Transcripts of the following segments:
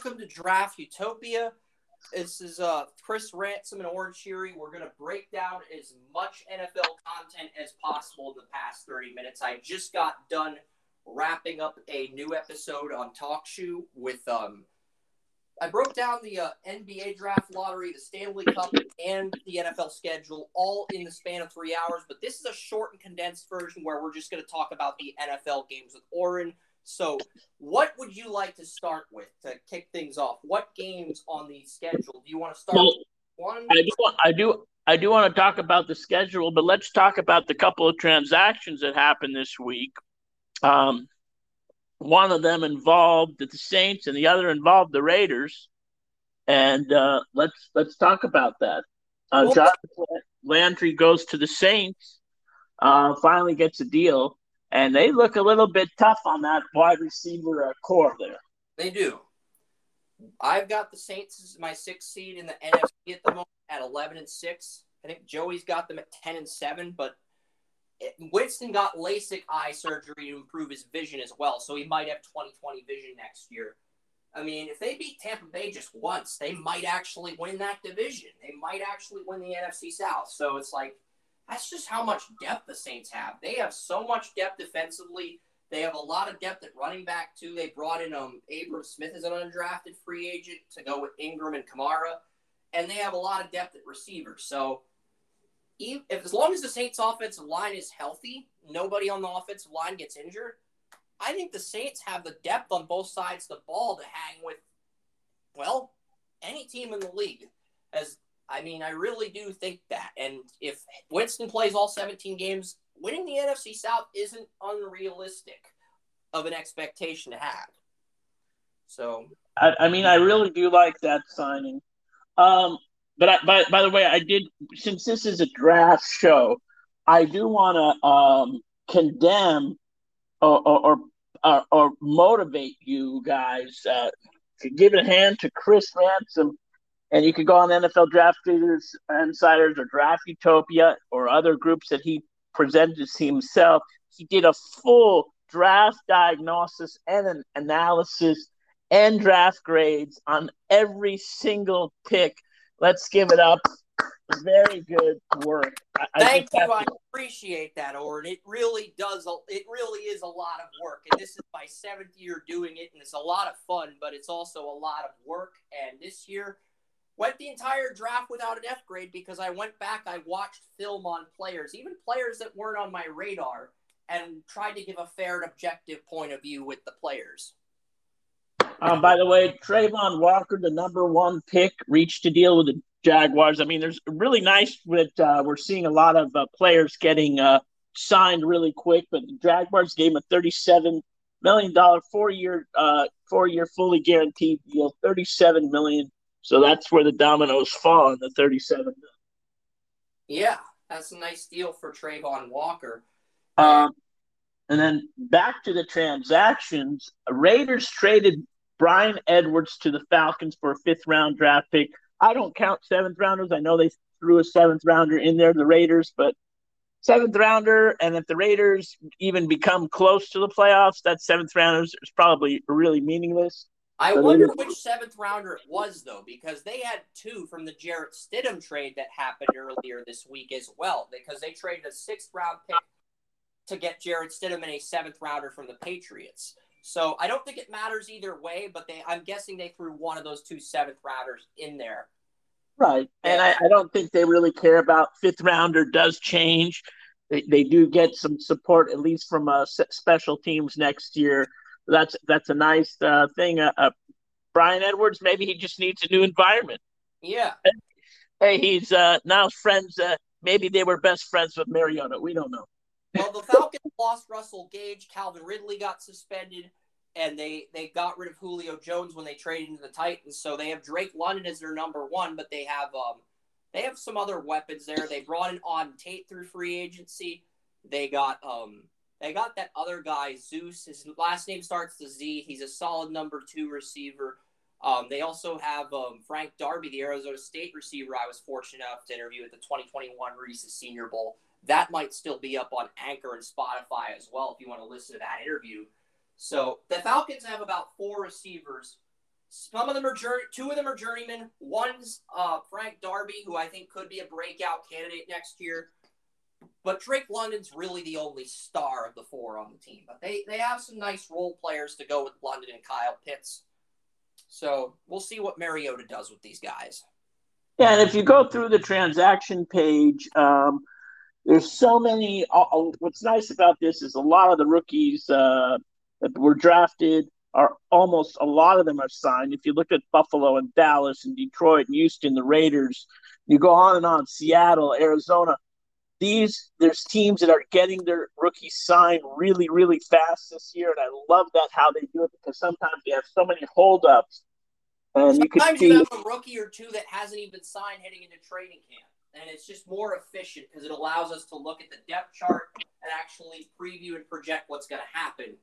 Welcome to Draft Utopia. This is uh, Chris Ransom and Oren Shiri. We're going to break down as much NFL content as possible in the past 30 minutes. I just got done wrapping up a new episode on Talk Shoe with. Um, I broke down the uh, NBA draft lottery, the Stanley Cup, and the NFL schedule all in the span of three hours. But this is a short and condensed version where we're just going to talk about the NFL games with Oren so, what would you like to start with to kick things off? What games on the schedule do you want to start? Well, one. I do. I do. I do want to talk about the schedule, but let's talk about the couple of transactions that happened this week. Um, one of them involved the Saints, and the other involved the Raiders. And uh, let's let's talk about that. Uh, Jonathan Landry goes to the Saints. Uh, finally gets a deal and they look a little bit tough on that wide receiver uh, core there. They do. I've got the Saints as my sixth seed in the NFC at the moment at eleven and six. I think Joey's got them at ten and seven, but Winston got LASIK eye surgery to improve his vision as well, so he might have 20/20 vision next year. I mean, if they beat Tampa Bay just once, they might actually win that division. They might actually win the NFC South. So it's like that's just how much depth the Saints have. They have so much depth defensively. They have a lot of depth at running back too. They brought in um Abram Smith as an undrafted free agent to go with Ingram and Kamara, and they have a lot of depth at receiver. So, if as long as the Saints' offensive line is healthy, nobody on the offensive line gets injured. I think the Saints have the depth on both sides of the ball to hang with, well, any team in the league. As I mean, I really do think that. And if Winston plays all 17 games, winning the NFC South isn't unrealistic of an expectation to have. So, I, I mean, I really do like that signing. Um, but I, by, by the way, I did since this is a draft show, I do want to um, condemn or or, or, or motivate you guys uh, to give a hand to Chris Ransom and you can go on NFL Draft Insiders or Draft Utopia or other groups that he presented to himself. He did a full draft diagnosis and an analysis and draft grades on every single pick. Let's give it up. Very good work. I, Thank I you. To... I appreciate that, Oren. It really does. It really is a lot of work, and this is my seventh year doing it, and it's a lot of fun, but it's also a lot of work. And this year, went the entire draft without an F grade because I went back, I watched film on players, even players that weren't on my radar, and tried to give a fair and objective point of view with the players. Um, by the way, Travon Walker, the number one pick, reached a deal with the Jaguars. I mean, there's really nice that uh, we're seeing a lot of uh, players getting uh, signed really quick, but the Jaguars gave him a thirty-seven million dollar four-year, uh, four-year fully guaranteed deal, thirty-seven million so that's where the dominoes fall in the 37. Yeah, that's a nice deal for Travon Walker. Um, and then back to the transactions. Raiders traded Bryan Edwards to the Falcons for a fifth round draft pick. I don't count seventh rounders. I know they threw a seventh rounder in there, the Raiders, but seventh rounder. And if the Raiders even become close to the playoffs, that seventh rounder is probably really meaningless. I wonder which seventh rounder it was though, because they had two from the Jarrett Stidham trade that happened earlier this week as well. Because they traded a sixth round pick to get Jarrett Stidham and a seventh rounder from the Patriots. So I don't think it matters either way, but they I'm guessing they threw one of those two seventh rounders in there. Right. And I, I don't think they really care about fifth rounder does change. They, they do get some support at least from uh, special teams next year that's that's a nice uh, thing. Uh, uh, Bryan Edwards, maybe he just needs a new environment. Yeah. Hey, he's uh, now friends. Uh, maybe they were best friends with Mariota. We don't know. Well, the Falcons lost Russell Gage. Calvin Ridley got suspended, and they they got rid of Julio Jones when they traded into the Titans. So they have Drake London as their number one, but they have um they have some other weapons there. They brought in Auden Tate through free agency. They got um they got that other guy, Zeus. His last name starts with Z. He's a solid number two receiver. Um, they also have um, Frank Darby, the Arizona State receiver. I was fortunate enough to interview at the 2021 Reese's Senior Bowl. That might still be up on Anchor and Spotify as well if you want to listen to that interview. So the Falcons have about four receivers Some of them are journey. Two of them are journeymen. One's uh, Frank Darby, who I think could be a breakout candidate next year. But Drake London's really the only star of the four on the team. But they they have some nice role players to go with London and Kyle Pitts. So we'll see what Mariota does with these guys. Yeah, and if you go through the transaction page, um, there's so many. Uh, uh, what's nice about this is a lot of the rookies uh, that were drafted are almost a lot of them are signed. If you look at Buffalo and Dallas and Detroit and Houston, the Raiders, you go on and on. Seattle, Arizona. These there's teams that are getting their rookies signed really, really fast this year, and I love that how they do it because sometimes they have so many holdups and Sometimes you, you have a rookie or two that hasn't even signed heading into training camp. And it's just more efficient because it allows us to look at the depth chart and actually preview and project what's going to happen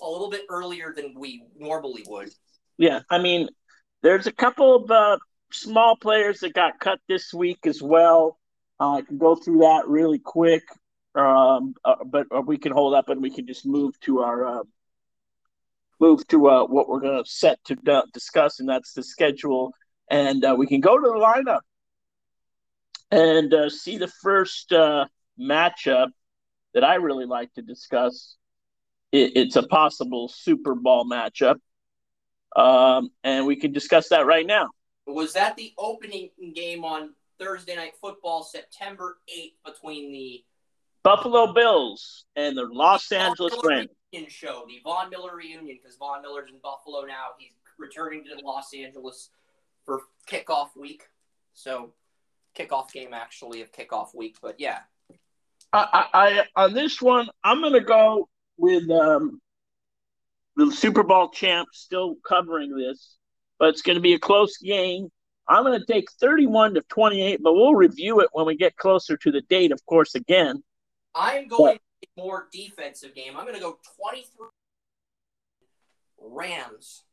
a little bit earlier than we normally would. Yeah, I mean, there's a couple of uh, small players that got cut this week as well. Uh, I can go through that really quick, um, uh, but we can hold up and we can just move to our uh, move to uh, what we're going to set to d- discuss, and that's the schedule. And uh, we can go to the lineup and uh, see the first uh, matchup that I really like to discuss. It, it's a possible Super Bowl matchup, um, and we can discuss that right now. Was that the opening game on Thursday Night Football, September 8th, between the Buffalo Bills and the Los Angeles Rams? show, the Von Miller reunion, because Von Miller's in Buffalo now. He's returning to Los Angeles for kickoff week. So, kickoff game actually of kickoff week. But yeah, I, I on this one, I'm gonna go with um, the Super Bowl champ still covering this, but it's gonna be a close game. I'm gonna take 31 to 28, but we'll review it when we get closer to the date, of course. Again, I'm going more defensive game. I'm going to go 23 Rams.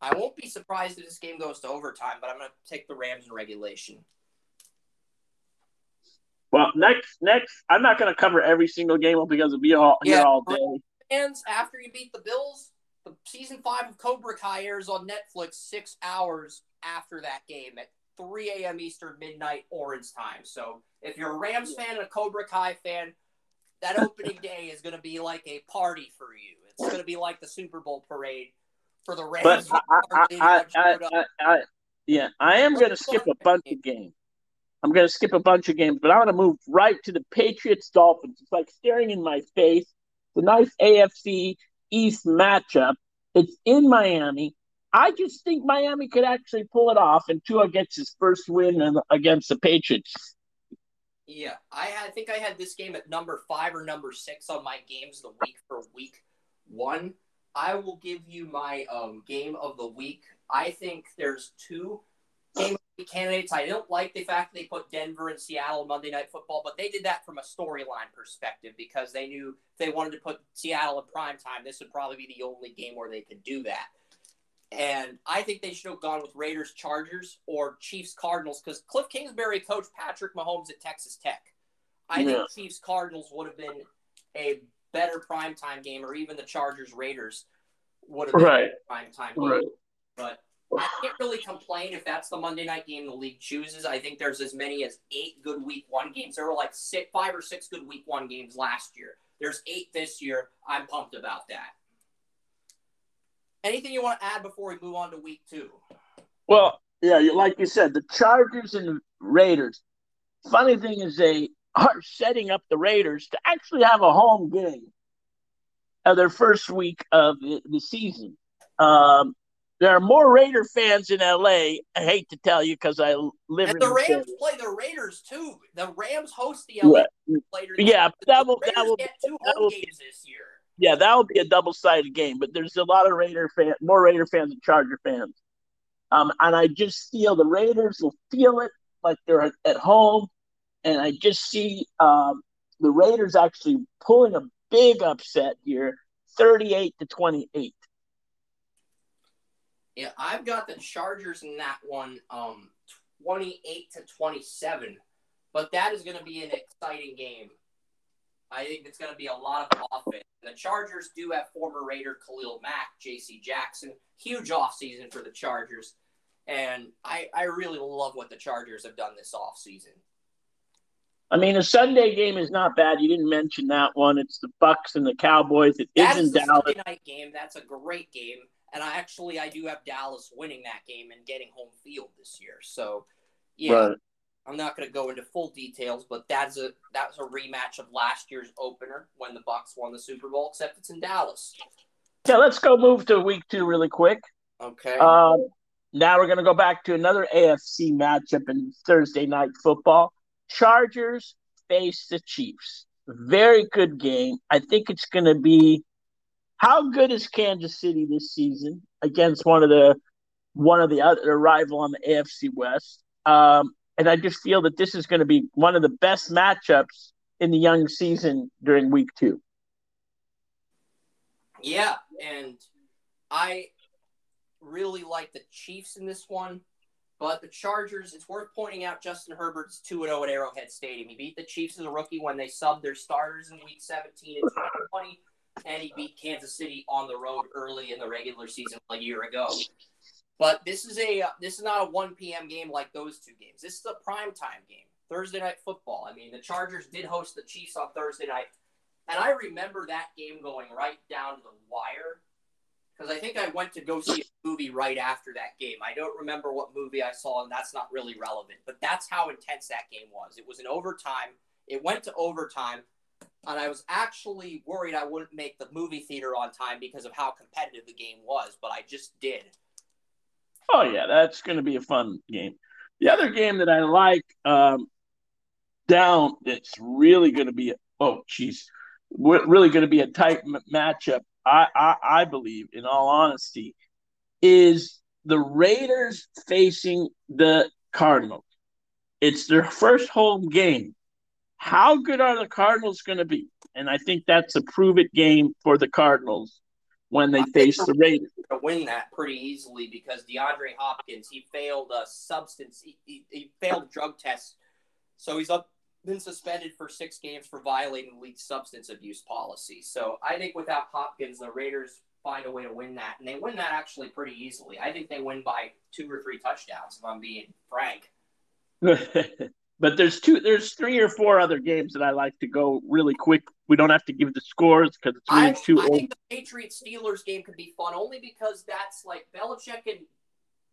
I won't be surprised if this game goes to overtime, but I'm going to take the Rams in regulation. Well, next, next, I'm not going to cover every single game because it'll be all yeah, here all day. Fans, after you beat the Bills, season five of Cobra Kai airs on Netflix six hours after that game at 3 a.m. Eastern, midnight Orange time. So if you're a Rams fan and a Cobra Kai fan, that opening day is going to be like a party for you. It's going to be like the Super Bowl parade for the Rams. But I, I, I, I, yeah, I am going to skip a bunch of games. I'm going to skip a bunch of games, but I'm going to move right to the Patriots Dolphins. It's like staring in my face. The nice AFC East matchup. It's in Miami. I just think Miami could actually pull it off, and Tua gets his first win against the Patriots. Yeah, I, had, I think I had this game at number five or number six on my games of the week for week one. I will give you my um, game of the week. I think there's two game candidates. I don't like the fact they put Denver and Seattle Monday Night Football, but they did that from a storyline perspective because they knew if they wanted to put Seattle in prime time, this would probably be the only game where they could do that. And I think they should have gone with Raiders, Chargers, or Chiefs, Cardinals because Cliff Kingsbury coached Patrick Mahomes at Texas Tech. I yeah. think Chiefs, Cardinals would have been a better primetime game, or even the Chargers, Raiders would have been right. a primetime game. Right. But I can't really complain if that's the Monday night game the league chooses. I think there's as many as eight good week one games. There were like six, five or six good week one games last year. There's eight this year. I'm pumped about that. Anything you want to add before we move on to week two? Well, yeah, like you said, the Chargers and Raiders. Funny thing is, they are setting up the Raiders to actually have a home game of their first week of the, the season. Um, there are more Raider fans in LA. I hate to tell you because I live. And the Rams play the Raiders too. The Rams host the LA. Raiders. Yeah, that will that will get two home games this year. Yeah, that would be a double sided game. But there's a lot of Raider fan, more Raider fans than Charger fans. Um, and I just feel the Raiders will feel it like they're at home, and I just see um, the Raiders actually pulling a big upset here, thirty-eight to twenty-eight. Yeah, I've got the Chargers in that one, um, twenty-eight to twenty-seven, but that is going to be an exciting game I think it's going to be a lot of offense. The Chargers do have former Raider Khalil Mack, J.C. Jackson, huge offseason for the Chargers, and I I really love what the Chargers have done this offseason. I mean, a Sunday game is not bad. You didn't mention that one. It's the Bucks and the Cowboys. It that is is in a Dallas. Sunday night game. That's a great game, and I actually I do have Dallas winning that game and getting home field this year. So, yeah, Right. I'm not going to go into full details, but that's a that's a rematch of last year's opener when the Bucks won the Super Bowl, except it's in Dallas. Yeah, let's go move to week two really quick. Okay. Um, now we're going to go back to another AFC matchup in Thursday night football. Chargers face the Chiefs. Very good game. I think it's going to be. How good is Kansas City this season against one of the one of the other rival on the AFC West? Um, and I just feel that this is going to be one of the best matchups in the young season during week two. Yeah, and I really like the Chiefs in this one, but the Chargers, it's worth pointing out Justin Herbert's 2 0 at Arrowhead Stadium. He beat the Chiefs as a rookie when they subbed their starters in week 17 and 2020, and he beat Kansas City on the road early in the regular season a year ago. But this is a uh, this is not a 1 p.m. game like those two games. This is a prime time game, Thursday night football. I mean, the Chargers did host the Chiefs on Thursday night, and I remember that game going right down to the wire because I think I went to go see a movie right after that game. I don't remember what movie I saw, and that's not really relevant. But that's how intense that game was. It was an overtime. It went to overtime, and I was actually worried I wouldn't make the movie theater on time because of how competitive the game was. But I just did. Oh yeah, that's going to be a fun game. The other game that I like um, down that's really going to be a, oh jeez, really going to be a tight m- matchup. I, I I believe, in all honesty, is the Raiders facing the Cardinals. It's their first home game. How good are the Cardinals going to be? And I think that's a prove it game for the Cardinals when they I face the- Raiders. to win that pretty easily because DeAndre Hopkins he failed a substance he, he, he failed drug tests, so he's up been suspended for six games for violating the league's substance abuse policy. So I think without Hopkins, the Raiders find a way to win that, and they win that actually pretty easily. I think they win by two or three touchdowns, if I'm being frank. but there's two, there's three or four other games that I like to go really quick. We don't have to give the scores because it's really I, too I old. think the Patriots Steelers game could be fun only because that's like Belichick and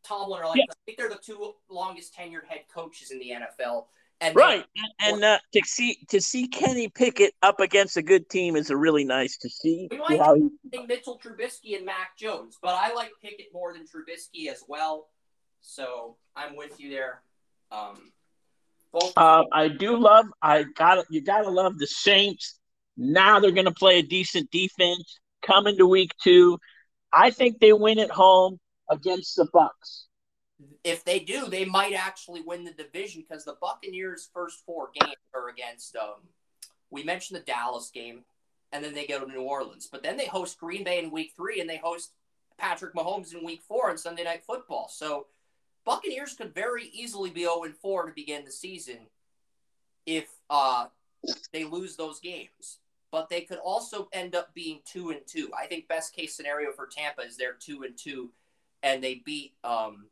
Tomlin are like Yeah. I think they're the two longest tenured head coaches in the NFL. And Right, and, and uh, to see to see Kenny Pickett up against a good team is a really nice to see. We might- how think Mitchell Trubisky and Mac Jones, but I like Pickett more than Trubisky as well. So I'm with you there. Um, Um, I do love. I got you. Got to love the Saints. Now they're going to play a decent defense. Coming to week two, I think they win at home against the Bucks. if they do, they might actually win the division because the Buccaneers' first four games are against. Um, we mentioned the Dallas game, and then they go to New Orleans, but then they host Green Bay in Week Three, and they host Patrick Mahomes in Week Four on Sunday Night Football. So Buccaneers could very easily be zero and four to begin the season if uh, they lose those games. But they could also end up being two and two. I think best case scenario for Tampa is they're two and two, and they beat um,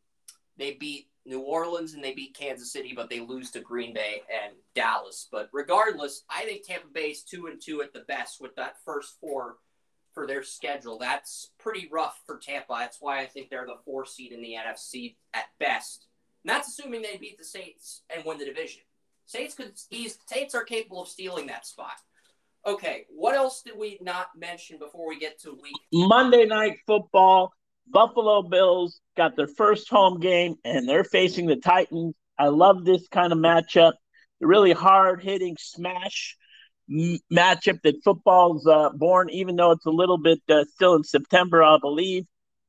they beat New Orleans and they beat Kansas City, but they lose to Green Bay and Dallas. But regardless, I think Tampa Bay is two and two at the best with that first four for their schedule. That's pretty rough for Tampa. That's why I think they're the four seed in the NFC at best. And that's assuming they beat the Saints and win the division. Saints could Saints are capable of stealing that spot. Okay, what else did we not mention before we get to week Monday night football. Buffalo Bills got their first home game and they're facing the Titans. I love this kind of matchup. The really hard hitting smash matchup that football's uh, born, even though it's a little bit uh, still in September, I believe.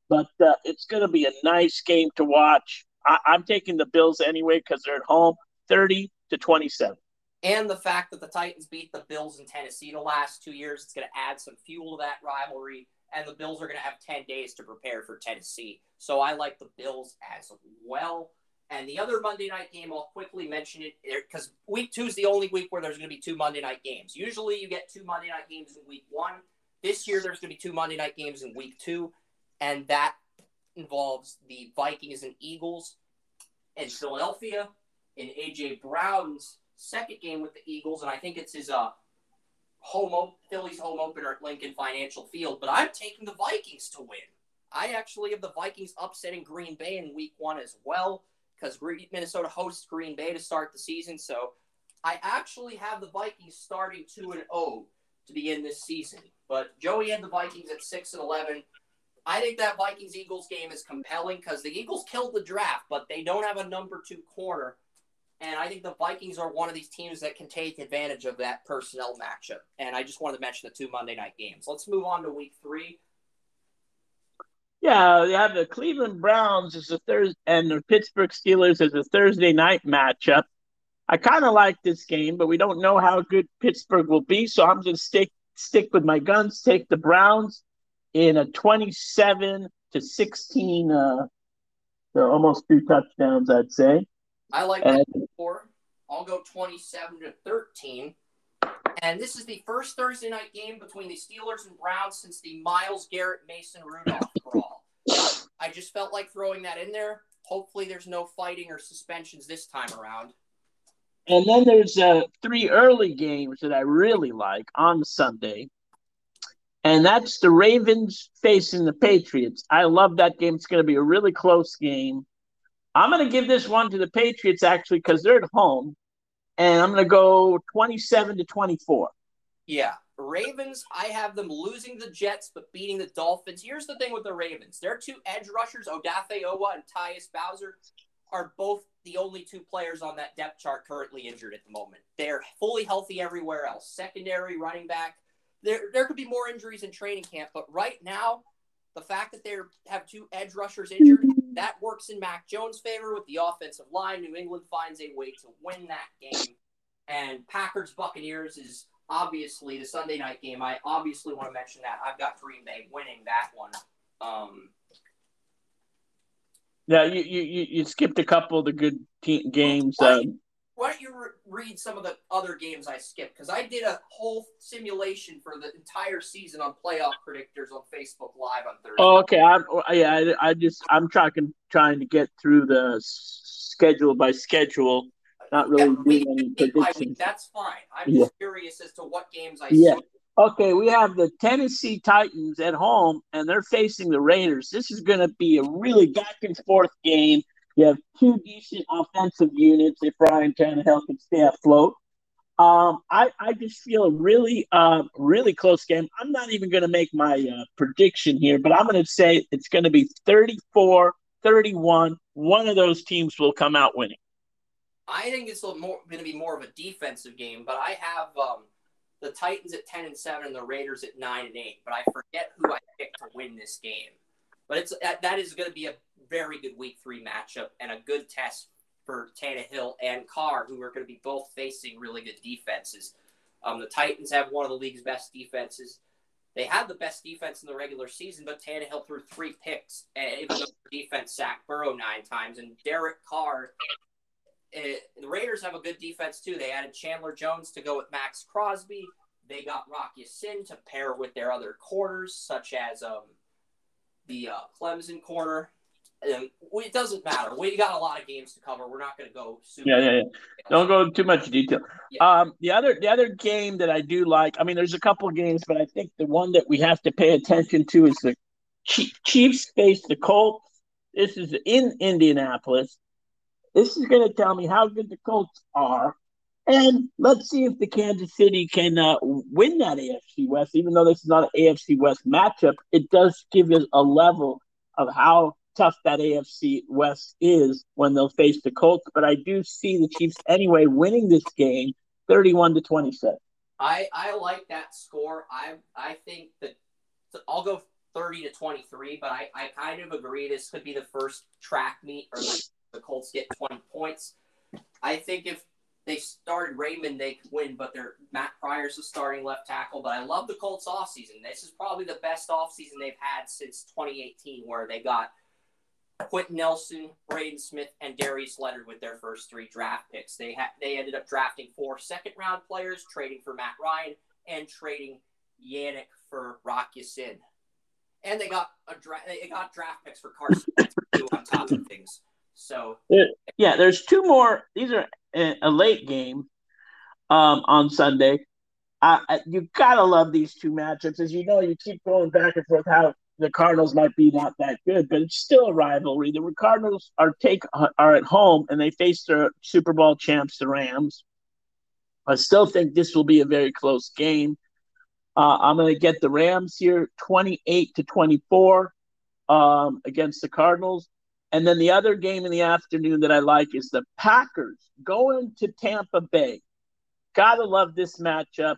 But uh, it's going to be a nice game to watch. I- I'm taking the Bills anyway because they're at home, thirty to twenty-seven. and the fact that the Titans beat the Bills in Tennessee the last two years, it's going to add some fuel to that rivalry. And the Bills are going to have 10 days to prepare for Tennessee. So I like the Bills as well. And the other Monday night game, I'll quickly mention it because week two is the only week where there's going to be two Monday night games. Usually you get two Monday night games in week one. This year there's going to be two Monday night games in week two, and that involves the Vikings and Eagles in Philadelphia in AJ Brown's second game with the Eagles, and I think it's his uh home op- Phillies home opener at Lincoln Financial Field. But I'm taking the Vikings to win. I actually have the Vikings upsetting Green Bay in Week One as well because Minnesota hosts Green Bay to start the season. So I actually have the Vikings starting two and zero oh to begin this season. But Joey had the Vikings at six and eleven. I think that Vikings Eagles game is compelling because the Eagles killed the draft, but they don't have a number two corner. And I think the Vikings are one of these teams that can take advantage of that personnel matchup. And I just wanted to mention the two Monday night games. Let's move on to week three. Yeah, you have the Cleveland Browns as a Thursday and the Pittsburgh Steelers as a Thursday night matchup. I kind of like this game, but we don't know how good Pittsburgh will be, so I'm going to stick stick with my guns. Take the Browns in a 27 to 16, uh, so almost two touchdowns, I'd say. I like that score. I'll go 27 to 13. And this is the first Thursday night game between the Steelers and Browns since the Myles Garrett Mason Rudolph brawl. I just felt like throwing that in there. Hopefully, there's no fighting or suspensions this time around. And then there's uh, three early games that I really like on Sunday and that's the Ravens facing the Patriots. I love that game. It's going to be a really close game. I'm going to give this one to the Patriots actually because they're at home, and I'm going to go 27 to 24. Yeah, Ravens. I have them losing the Jets but beating the Dolphins. Here's the thing with the Ravens: their two edge rushers, Odafe Oweh and Tyus Bowser, are both the only two players on that depth chart currently injured at the moment. They're fully healthy everywhere else. Secondary running back there there could be more injuries in training camp, but right now, the fact that they have two edge rushers injured, that works in Mac Jones' favor with the offensive line. New England finds a way to win that game. And Packers Buccaneers is obviously the Sunday night game. I obviously want to mention that. I've got Green Bay winning that one. Um, yeah, you, you you skipped a couple of the good te- games. Why, um, why don't you re- read some of the other games I skipped? Because I did a whole simulation for the entire season on playoff predictors on Facebook Live on Thursday. Oh, okay. I'm, yeah, I, I just I'm trying trying to get through the schedule by schedule. Not really yeah, doing any predictions. That's fine. I'm yeah. just curious as to what games I yeah. Okay, we have the Tennessee Titans at home, and they're facing the Raiders. This is going to be a really back and forth game. You have two decent offensive units if Ryan Tannehill can stay afloat. Um, I, I just feel a really, uh, really close game. I'm not even going to make my uh, prediction here, but I'm going to say it's going to be 34 31. One of those teams will come out winning. I think it's going to be more of a defensive game, but I have um, the Titans at 10 and 7 and the Raiders at 9 and 8, but I forget who I picked to win this game. But it's that is going to be a very good week three matchup and a good test for Tannehill and Carr, who are going to be both facing really good defenses. Um, the Titans have one of the league's best defenses. They had the best defense in the regular season, but Tannehill threw three picks, and even though defense sacked Burrow nine times, and Derek Carr. Uh, the Raiders have a good defense too. They added Chandler Jones to go with Maxx Crosby. They got Rock Ya-Sin to pair with their other quarters, such as um, the uh, Clemson corner it doesn't matter. We got a lot of games to cover. We're not going to go super. Yeah, yeah, yeah. Don't go too much detail. Yeah. Um, the other, the other game that I do like. I mean, there's a couple of games, but I think the one that we have to pay attention to is the Chiefs face the Colts. This is in Indianapolis. This is going to tell me how good the Colts are. And let's see if the Kansas City can uh, win that AFC West. Even though this is not an AFC West matchup, it does give us a level of how tough that AFC West is when they'll face the Colts. But I do see the Chiefs anyway winning this game 31 to 27. I, I like that score. I I think that I'll go 30 to 23, but I, I kind of agree this could be the first track meet or the, the Colts get 20 points. I think if they started Raymond, they could win, but they're Matt Pryor's the starting left tackle. But I love the Colts offseason. This is probably the best offseason they've had since 2018, where they got Quenton Nelson, Braden Smith, and Darius Leonard with their first three draft picks. They had they ended up drafting four second round players, trading for Matt Ryan, and trading Yannick for Rock Ya-Sin. And they got a dra- they got draft picks for Carson on top of things. So yeah, there's two more. These are a late game um, on Sunday. You gotta love these two matchups, as you know. You keep going back and forth how the Cardinals might be not that good, but it's still a rivalry. The Cardinals are take are at home and they face their Super Bowl champs, the Rams. I still think this will be a very close game. Uh, I'm going to get the Rams here, 28 to 24, um, against the Cardinals. And then the other game in the afternoon that I like is the Packers going to Tampa Bay. Gotta love this matchup.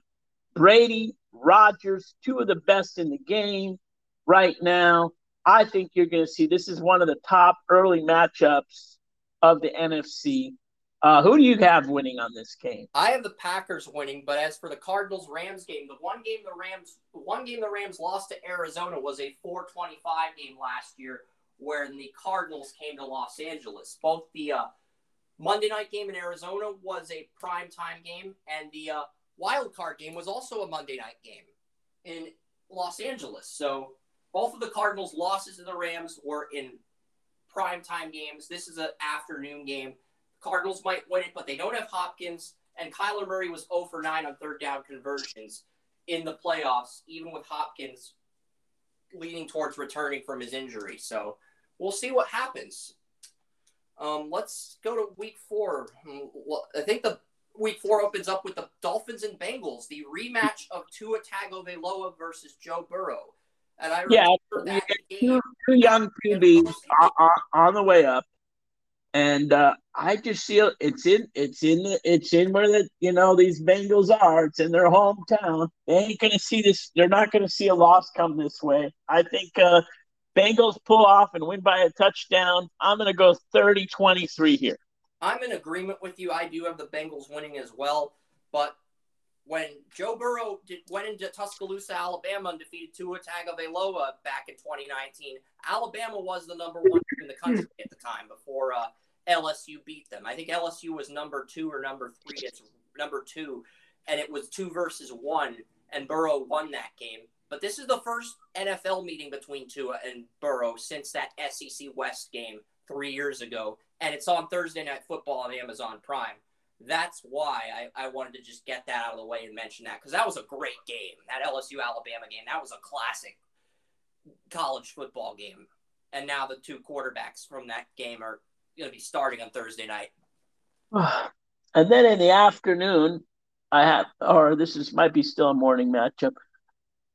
Brady, Rodgers, two of the best in the game right now. I think you're going to see this is one of the top early matchups of the NFC. Uh, who do you have winning on this game? I have the Packers winning, but as for the Cardinals Rams game, the one game the Rams the one game the Rams lost to Arizona was a 425 game last year where the Cardinals came to Los Angeles. Both the uh, Monday night game in Arizona was a prime time game, and the uh, wild card game was also a Monday night game in Los Angeles. So both of the Cardinals' losses to the Rams were in prime time games. This is an afternoon game. Cardinals might win it, but they don't have Hopkins. And Kyler Murray was 0 for 9 on third down conversions in the playoffs, even with Hopkins leaning towards returning from his injury. So we'll see what happens. Um, let's go to week four. I think the week four opens up with the Dolphins and Bengals, the rematch of Tua Tagovailoa versus Joe Burrow. And I yeah, two, two young QBs on, on, the way up, and uh, I just feel it's in it's in the, it's in where the you know these Bengals are. It's in their hometown. They ain't gonna see this. They're not gonna see a loss come this way. I think uh, Bengals pull off and win by a touchdown. I'm gonna go 30-23 here. I'm in agreement with you. I do have the Bengals winning as well, but when Joe Burrow did, went into Tuscaloosa, Alabama, and defeated Tua Tagovailoa back in 2019, Alabama was the number one in the country at the time before uh, LSU beat them. I think LSU was number two or number three. It's number two, and it was two versus one, and Burrow won that game. But this is the first NFL meeting between Tua and Burrow since that SEC West game three years ago, and it's on Thursday Night Football on Amazon Prime that's why I, I wanted to just get that out of the way and mention that because that was a great game. That LSU Alabama game, that was a classic college football game. And now the two quarterbacks from that game are going to be starting on Thursday night. And then in the afternoon, I have, or this is might be still a morning matchup.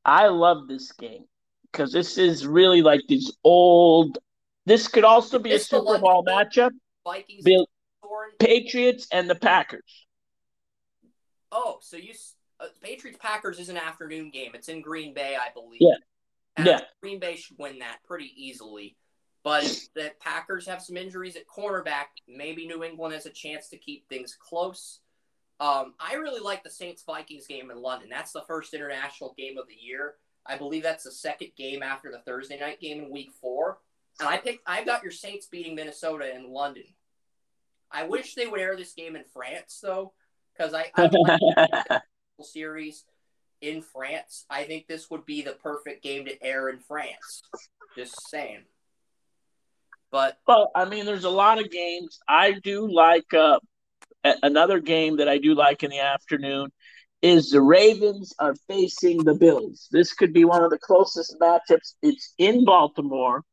I love this game because this is really like these old. This could also be a Super Bowl matchup. Vikings. Bill, Patriots and the Packers. Oh, so you uh, Patriots Packers is an afternoon game. It's in Green Bay, I believe. Yeah. And yeah. Green Bay should win that pretty easily. But the Packers have some injuries at cornerback, maybe New England has a chance to keep things close. Um, I really like the Saints Vikings game in London. That's the first international game of the year. I believe that's the second game after the Thursday night game in Week Four. And I picked. I've got your Saints beating Minnesota in London. I wish they would air this game in France though, because I, I series in France. I think this would be the perfect game to air in France. Just saying. But well, I mean, there's a lot of games. I do like uh, another game that I do like in the afternoon is the Ravens are facing the Bills. This could be one of the closest matchups. It's in Baltimore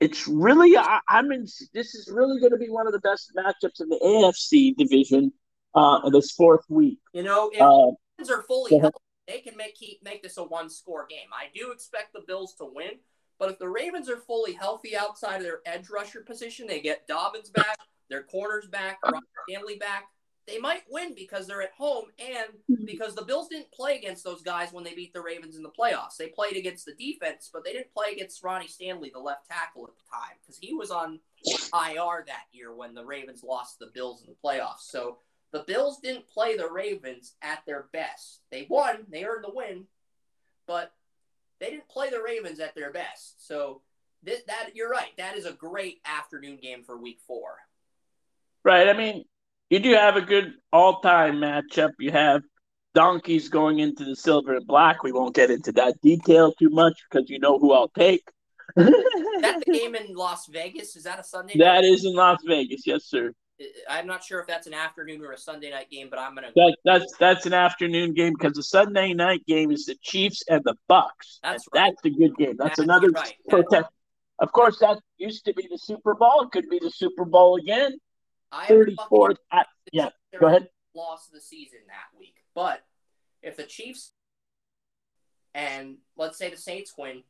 it's really I, am in. This is really going to be one of the best matchups in the AFC division uh, this fourth week. You know, if uh, the are fully healthy, they can make keep make this a one score game. I do expect the Bills to win, but if the Ravens are fully healthy outside of their edge rusher position, they get Dobbins back, their corners back, Ron Stanley back they might win because they're at home and hmm. because the Bills didn't play against those guys when they beat the Ravens in the playoffs. They played against the defense, but they didn't play against Ronnie Stanley, the left tackle at the time, because he was on IR that year when the Ravens lost the Bills in the playoffs. So the Bills didn't play the Ravens at their best. They won, they earned the win, but they didn't play the Ravens at their best. So This, that you're right. That is a great afternoon game for Week Four. Right. I mean, you do have a good all-time matchup. You have donkeys going into the silver and black. We won't get into that detail too much because you know who I'll take. is that the game in Las Vegas? Is that a Sunday? Night? That is in Las Vegas, yes, sir. I'm not sure if that's an afternoon or a Sunday night game, but I'm gonna. That, that's that's an afternoon game because the Sunday night game is the Chiefs and the Bucks. That's right. That's a good game. That's, That's another right. protect. Of course, that used to be the Super Bowl. It could be the Super Bowl again. I have the Thirty fourth. Buccaneers Yeah, go ahead. Loss of the season that week, but if the Chiefs and let's say the Saints win,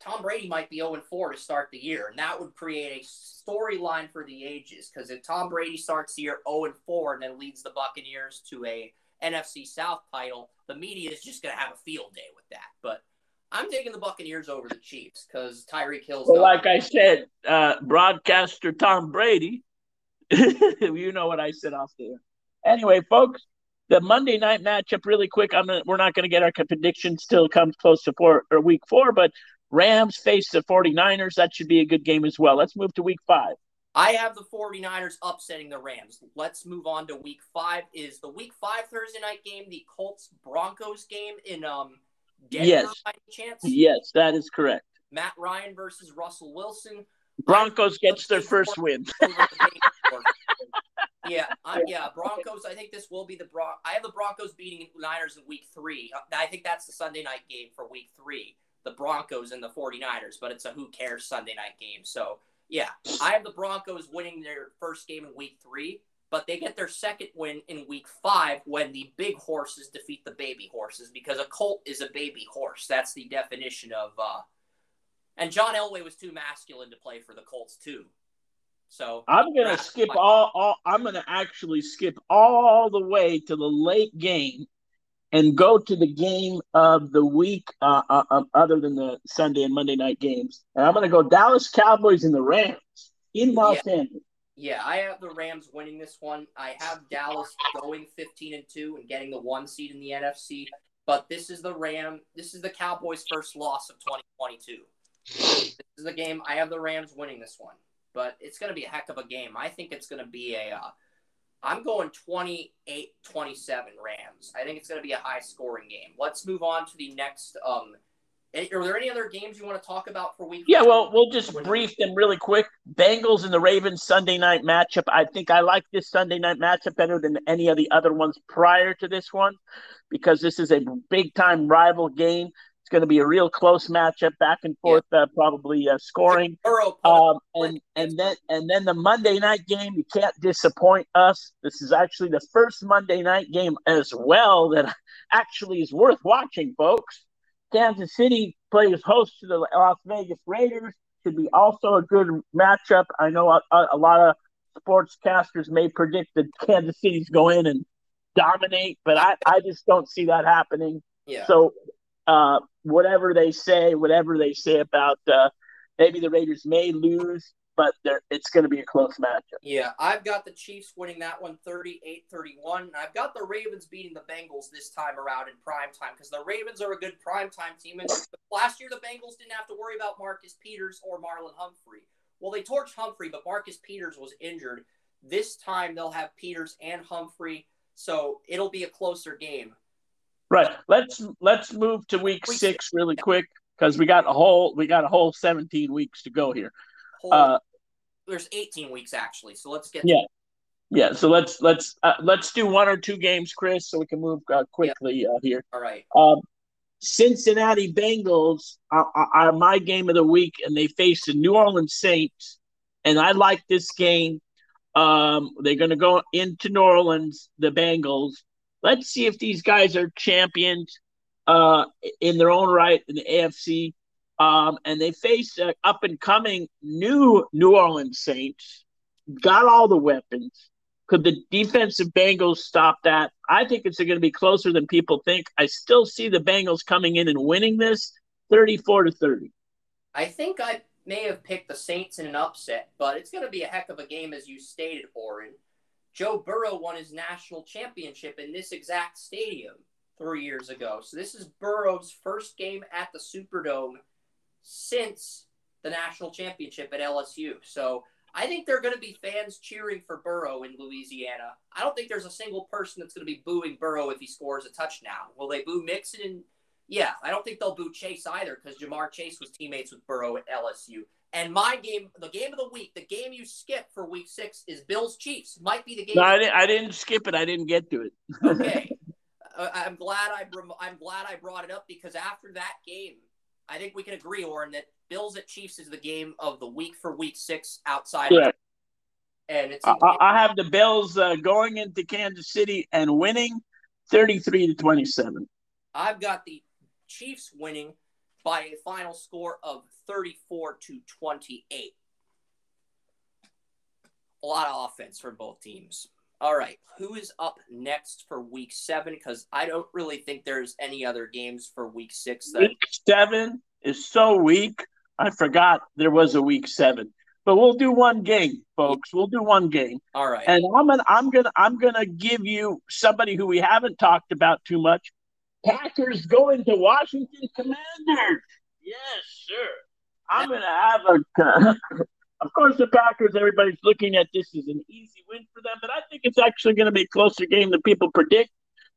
Tom Brady might be 0 4 to start the year, and that would create a storyline for the ages. Because if Tom Brady starts the year 0 4 and then leads the Buccaneers to a NFC South title, the media is just going to have a field day with that. But I'm taking the Buccaneers over the Chiefs because Tyreek Hill's. Well, like I said, uh, broadcaster Tom Brady. you know what I said off there. Anyway, folks, the Monday night matchup, really quick. I'm gonna, we're not going to get our predictions till it comes close to four or week four, but Rams face the 49ers. That should be a good game as well. Let's move to week five. I have the 49ers upsetting the Rams. Let's move on to week five. Is the week five Thursday night game the Colts Broncos game in um Denver Yes. by any chance? Yes, that is correct. Matt Ryan versus Russell Wilson. Broncos gets their first win. Yeah, I, yeah, Broncos. I think this will be the Bron. I have the Broncos beating Niners in week three. I think that's the Sunday night game for week three. The Broncos and the 49ers, but it's a who cares Sunday night game. So yeah, I have the Broncos winning their first game in week three, but they get their second win in week five when the big horses defeat the baby horses because a colt is a baby horse. That's the definition of. uh And John Elway was too masculine to play for the Colts too. So I'm gonna skip all, all. I'm gonna actually skip all the way to the late game, and go to the game of the week, uh, uh, uh, other than the Sunday and Monday night games. And I'm gonna go Dallas Cowboys and the Rams in Los Angeles. Yeah, I have the Rams winning this one. I have Dallas going 15 and 2 and getting the one seed in the NFC. But this is the Ram. This is the Cowboys' first loss of 2022. This is the game. I have the Rams winning this one, but it's going to be a heck of a game. I think it's going to be a. Uh, I'm going 28 27 Rams. I think it's going to be a high scoring game. Let's move on to the next. Um, are there any other games you want to talk about for week? Yeah, well, we'll just brief them really quick. Bengals and the Ravens Sunday night matchup. I think I like this Sunday night matchup better than any of the other ones prior to this one because this is a big time rival game. Going to be a real close matchup, back and forth, uh, probably uh, scoring. Um, and and then and then the Monday night game, you can't disappoint us. This is actually the first Monday night game as well that actually is worth watching, folks. Kansas City plays host to the Las Vegas Raiders. Should be also a good matchup. I know a, a, a lot of sportscasters may predict that Kansas City's go in and dominate, but I, I just don't see that happening. yeah. So, uh, whatever they say, whatever they say about uh, maybe the Raiders may lose, but it's going to be a close matchup. Yeah, I've got the Chiefs winning that one 38 31. I've got the Ravens beating the Bengals this time around in prime time because the Ravens are a good prime time team. And last year, the Bengals didn't have to worry about Marcus Peters or Marlon Humphrey. Well, they torched Humphrey, but Marcus Peters was injured. This time, they'll have Peters and Humphrey, so it'll be a closer game. Right. Let's let's move to week Week six really quick because we got a whole we got a whole seventeen weeks to go here. Whole, Uh, there's 18 weeks actually, so let's get. Yeah. Yeah. So let's let's uh, let's do one or two games, Chris, so we can move uh, quickly uh, here. All right. Um, Cincinnati Bengals are, are, are my game of the week, and they face the New Orleans Saints. And I like this game. Um, they're going to go into New Orleans, the Bengals. Let's see if these guys are champions uh, in their own right in the AFC. Um, and they face uh, up and coming new New Orleans Saints. Got all the weapons. Could the defensive Bengals stop that? I think it's going to be closer than people think. I still see the Bengals coming in and winning this 34 to 30. I think I may have picked the Saints in an upset, but it's going to be a heck of a game, as you stated, Oren. Joe Burrow won his national championship in this exact stadium three years ago. So this is Burrow's first game at the Superdome since the national championship at LSU. So I think there are going to be fans cheering for Burrow in Louisiana. I don't think there's a single person that's going to be booing Burrow if he scores a touchdown. Will they boo Mixon? Yeah, I don't think they'll boo Chase either because Ja'Marr Chase was teammates with Burrow at LSU. And my game, the game of the week, the game you skip for week six is Bills Chiefs. Might be the game. No, I didn't, I didn't skip it. I didn't get to it. okay, uh, I'm glad I I'm glad I brought it up because after that game, I think we can agree, Oren, that Bills at Chiefs is the game of the week for week six outside. Yeah. And it's I, I have the Bills uh, going into Kansas City and winning 33 to 27. I've got the Chiefs winning by a final score of 34 to 28. A lot of offense for both teams. All right, who is up next for week seven? Because I don't really think there's any other games for week six. That... Week seven is so weak. I forgot there was a week seven. But we'll do one game, folks. We'll do one game. All right. And I'm gonna I'm gonna I'm gonna give you somebody who we haven't talked about too much. Packers going to Washington Commanders. Yes, sir. I'm gonna have a. of course, the Packers. Everybody's looking at this as an easy win for them, but I think it's actually going to be a closer game than people predict.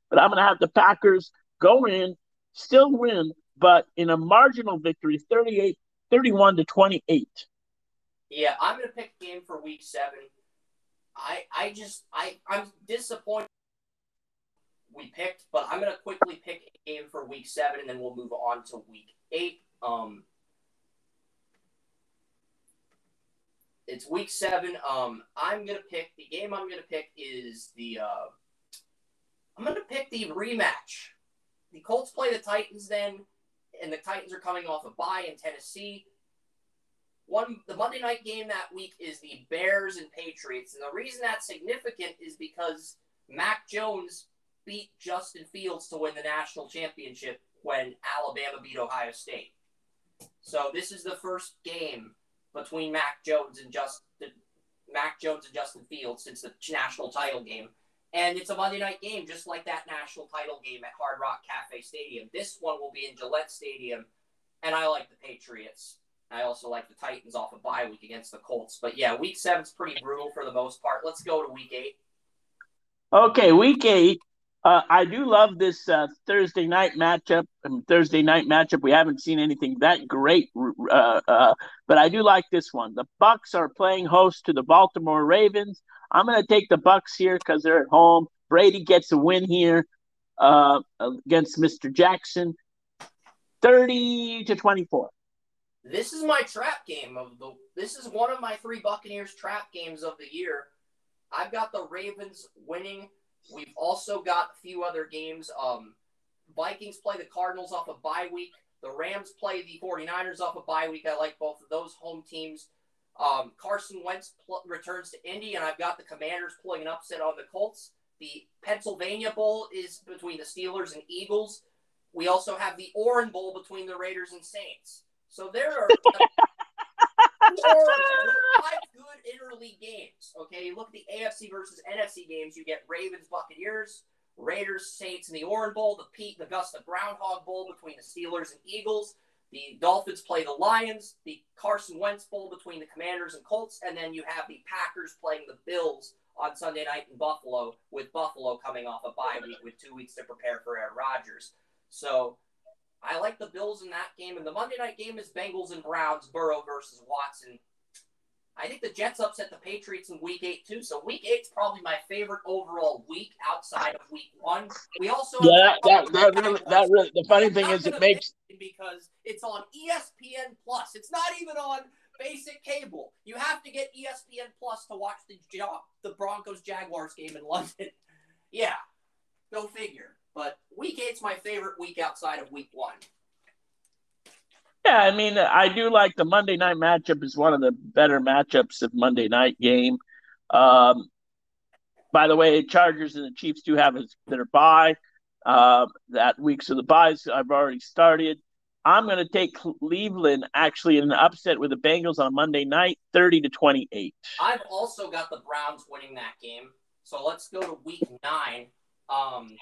But I'm gonna have the Packers go in, still win, but in a marginal victory, 38, 31 to 28. Yeah, I'm gonna pick a game for week seven. I I just I I'm disappointed we picked, but I'm gonna quickly pick a game for week seven, and then we'll move on to week eight. Um, it's week seven. Um, I'm gonna pick the game. I'm gonna pick is the. Uh, I'm gonna pick the rematch. The Colts play the Titans then, and the Titans are coming off a bye in Tennessee. One the Monday night game that week is the Bears and Patriots, and the reason that's significant is because Mac Jones beat Justin Fields to win the national championship when Alabama beat Ohio State. So this is the first game between Mac Jones and Justin Mac Jones and Justin Fields since the national title game. And it's a Monday night game, just like that national title game at Hard Rock Cafe Stadium. This one will be in Gillette Stadium, and I like the Patriots. I also like the Titans off a of bye week against the Colts. But yeah, week seven's pretty brutal for the most part. Let's go to week eight. Okay, week eight. Uh, I do love this uh, Thursday night matchup. Um, Thursday night matchup. We haven't seen anything that great, uh, uh, but I do like this one. The Bucks are playing host to the Baltimore Ravens. I'm going to take the Bucks here because they're at home. Brady gets a win here uh, against Mr. Jackson, thirty to twenty-four. This is my trap game of the. This is one of my three Buccaneers trap games of the year. I've got the Ravens winning We've also got a few other games. Um, Vikings play the Cardinals off a of bye week. The Rams play the 49ers off a of bye week. I like both of those home teams. Um, Carson Wentz pl- returns to Indy, and I've got the Commanders pulling an upset on the Colts. The Pennsylvania Bowl is between the Steelers and Eagles. We also have the Orange Bowl between the Raiders and Saints. So there are five good interleague games. Okay, you look at the AFC versus NFC games. You get Ravens, Buccaneers, Raiders, Saints in the Orange Bowl, the Pete and Augusta Groundhog Bowl between the Steelers and Eagles. The Dolphins play the Lions, the Carson Wentz Bowl between the Commanders and Colts, and then you have the Packers playing the Bills on Sunday night in Buffalo, with Buffalo coming off a bye week with two weeks to prepare for Aaron Rodgers. So I like the Bills in that game. And the Monday night game is Bengals and Browns, Burrow versus Watson. I think the Jets upset the Patriots in week eight, too. So week eight's probably my favorite overall week outside of week one. We also. Yeah, that, that, that, really, that really, the funny thing is, it makes. Because it's on ESPN Plus. It's not even on basic cable. You have to get ESPN Plus to watch the the Broncos Jaguars game in London. yeah, go figure. But week eight's my favorite week outside of week one. Yeah, I mean, I do like the Monday night matchup is one of the better matchups of Monday night game. Um, by the way, Chargers and the Chiefs do have their bye. Uh, that week, so the byes I've already started. I'm going to take Cleveland actually in an upset with the Bengals on Monday night, 30 to 28. I've also got the Browns winning that game. So let's go to week nine. Um,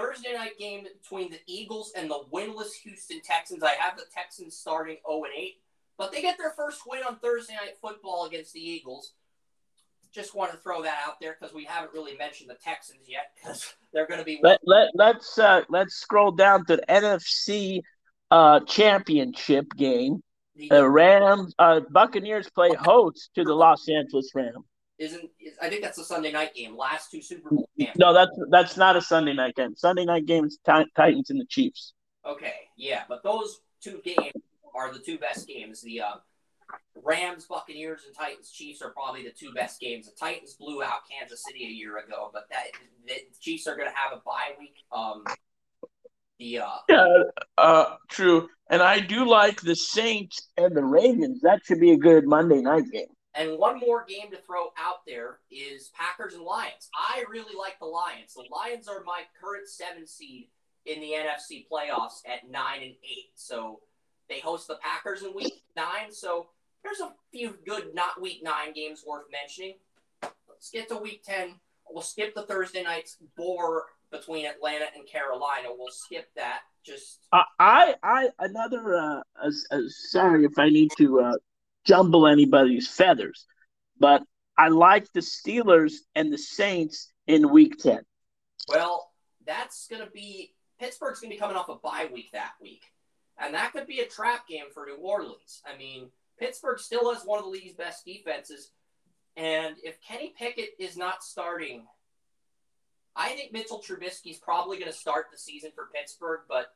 Thursday night game between the Eagles and the winless Houston Texans. I have the Texans starting 0 and 8, But they get their first win on Thursday night football against the Eagles. Just want to throw that out there because we haven't really mentioned the Texans yet because they're going to be. Let, let, let's uh, let's scroll down to the NFC uh, championship game. The Rams, uh, Buccaneers play host to the Los Angeles Rams. Isn't is, I think that's a Sunday night game. Last two Super Bowl games. No, that's that's not a Sunday night game. Sunday night game is Titans and the Chiefs. Okay, yeah, but those two games are the two best games. The uh, Rams, Buccaneers, and Titans, Chiefs are probably the two best games. The Titans blew out Kansas City a year ago, but that the Chiefs are going to have a bye week. Um, the uh, yeah, uh, true. And I do like the Saints and the Ravens. That should be a good Monday night game. And one more game to throw out there is Packers and Lions. I really like the Lions. The Lions are my current seven seed in the NFC playoffs at nine and eight. So they host the Packers in week nine. So there's a few good not week nine games worth mentioning. Let's get to week ten. We'll skip the Thursday night's bore between Atlanta and Carolina. We'll skip that. Just uh, I I another uh, uh, sorry if I need to uh, jumble anybody's feathers, but I like the Steelers and the Saints in Week Ten. Well, that's going to be Pittsburgh's going to be coming off a bye week that week, and that could be a trap game for New Orleans. I mean, Pittsburgh still has one of the league's best defenses, and if Kenny Pickett is not starting I think Mitchell Trubisky is probably going to start the season for Pittsburgh, but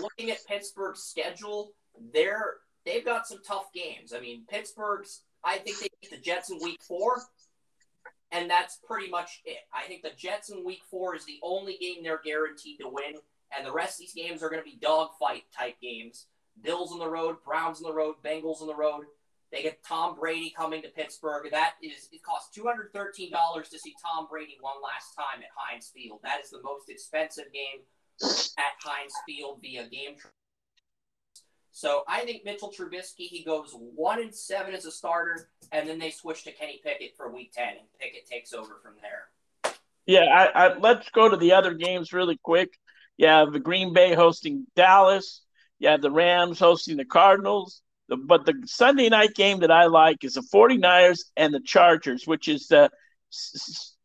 looking at Pittsburgh's schedule, they're they've got some tough games. I mean, Pittsburgh's I think they beat the Jets in week four, and that's pretty much it. I think the Jets in week four is the only game they're guaranteed to win, and the rest of these games are going to be dogfight type games. Bills on the road, Browns on the road, Bengals on the road. They get Tom Brady coming to Pittsburgh. That is, it costs two hundred thirteen dollars to see Tom Brady one last time at Heinz Field. That is the most expensive game at Heinz Field via game. So I think Mitchell Trubisky he goes one and seven as a starter, and then they switch to Kenny Pickett for Week Ten, and Pickett takes over from there. Yeah, I, I, let's go to the other games really quick. You have the Green Bay hosting Dallas. You have the Rams hosting the Cardinals but the Sunday night game that I like is the 49ers and the Chargers, which is the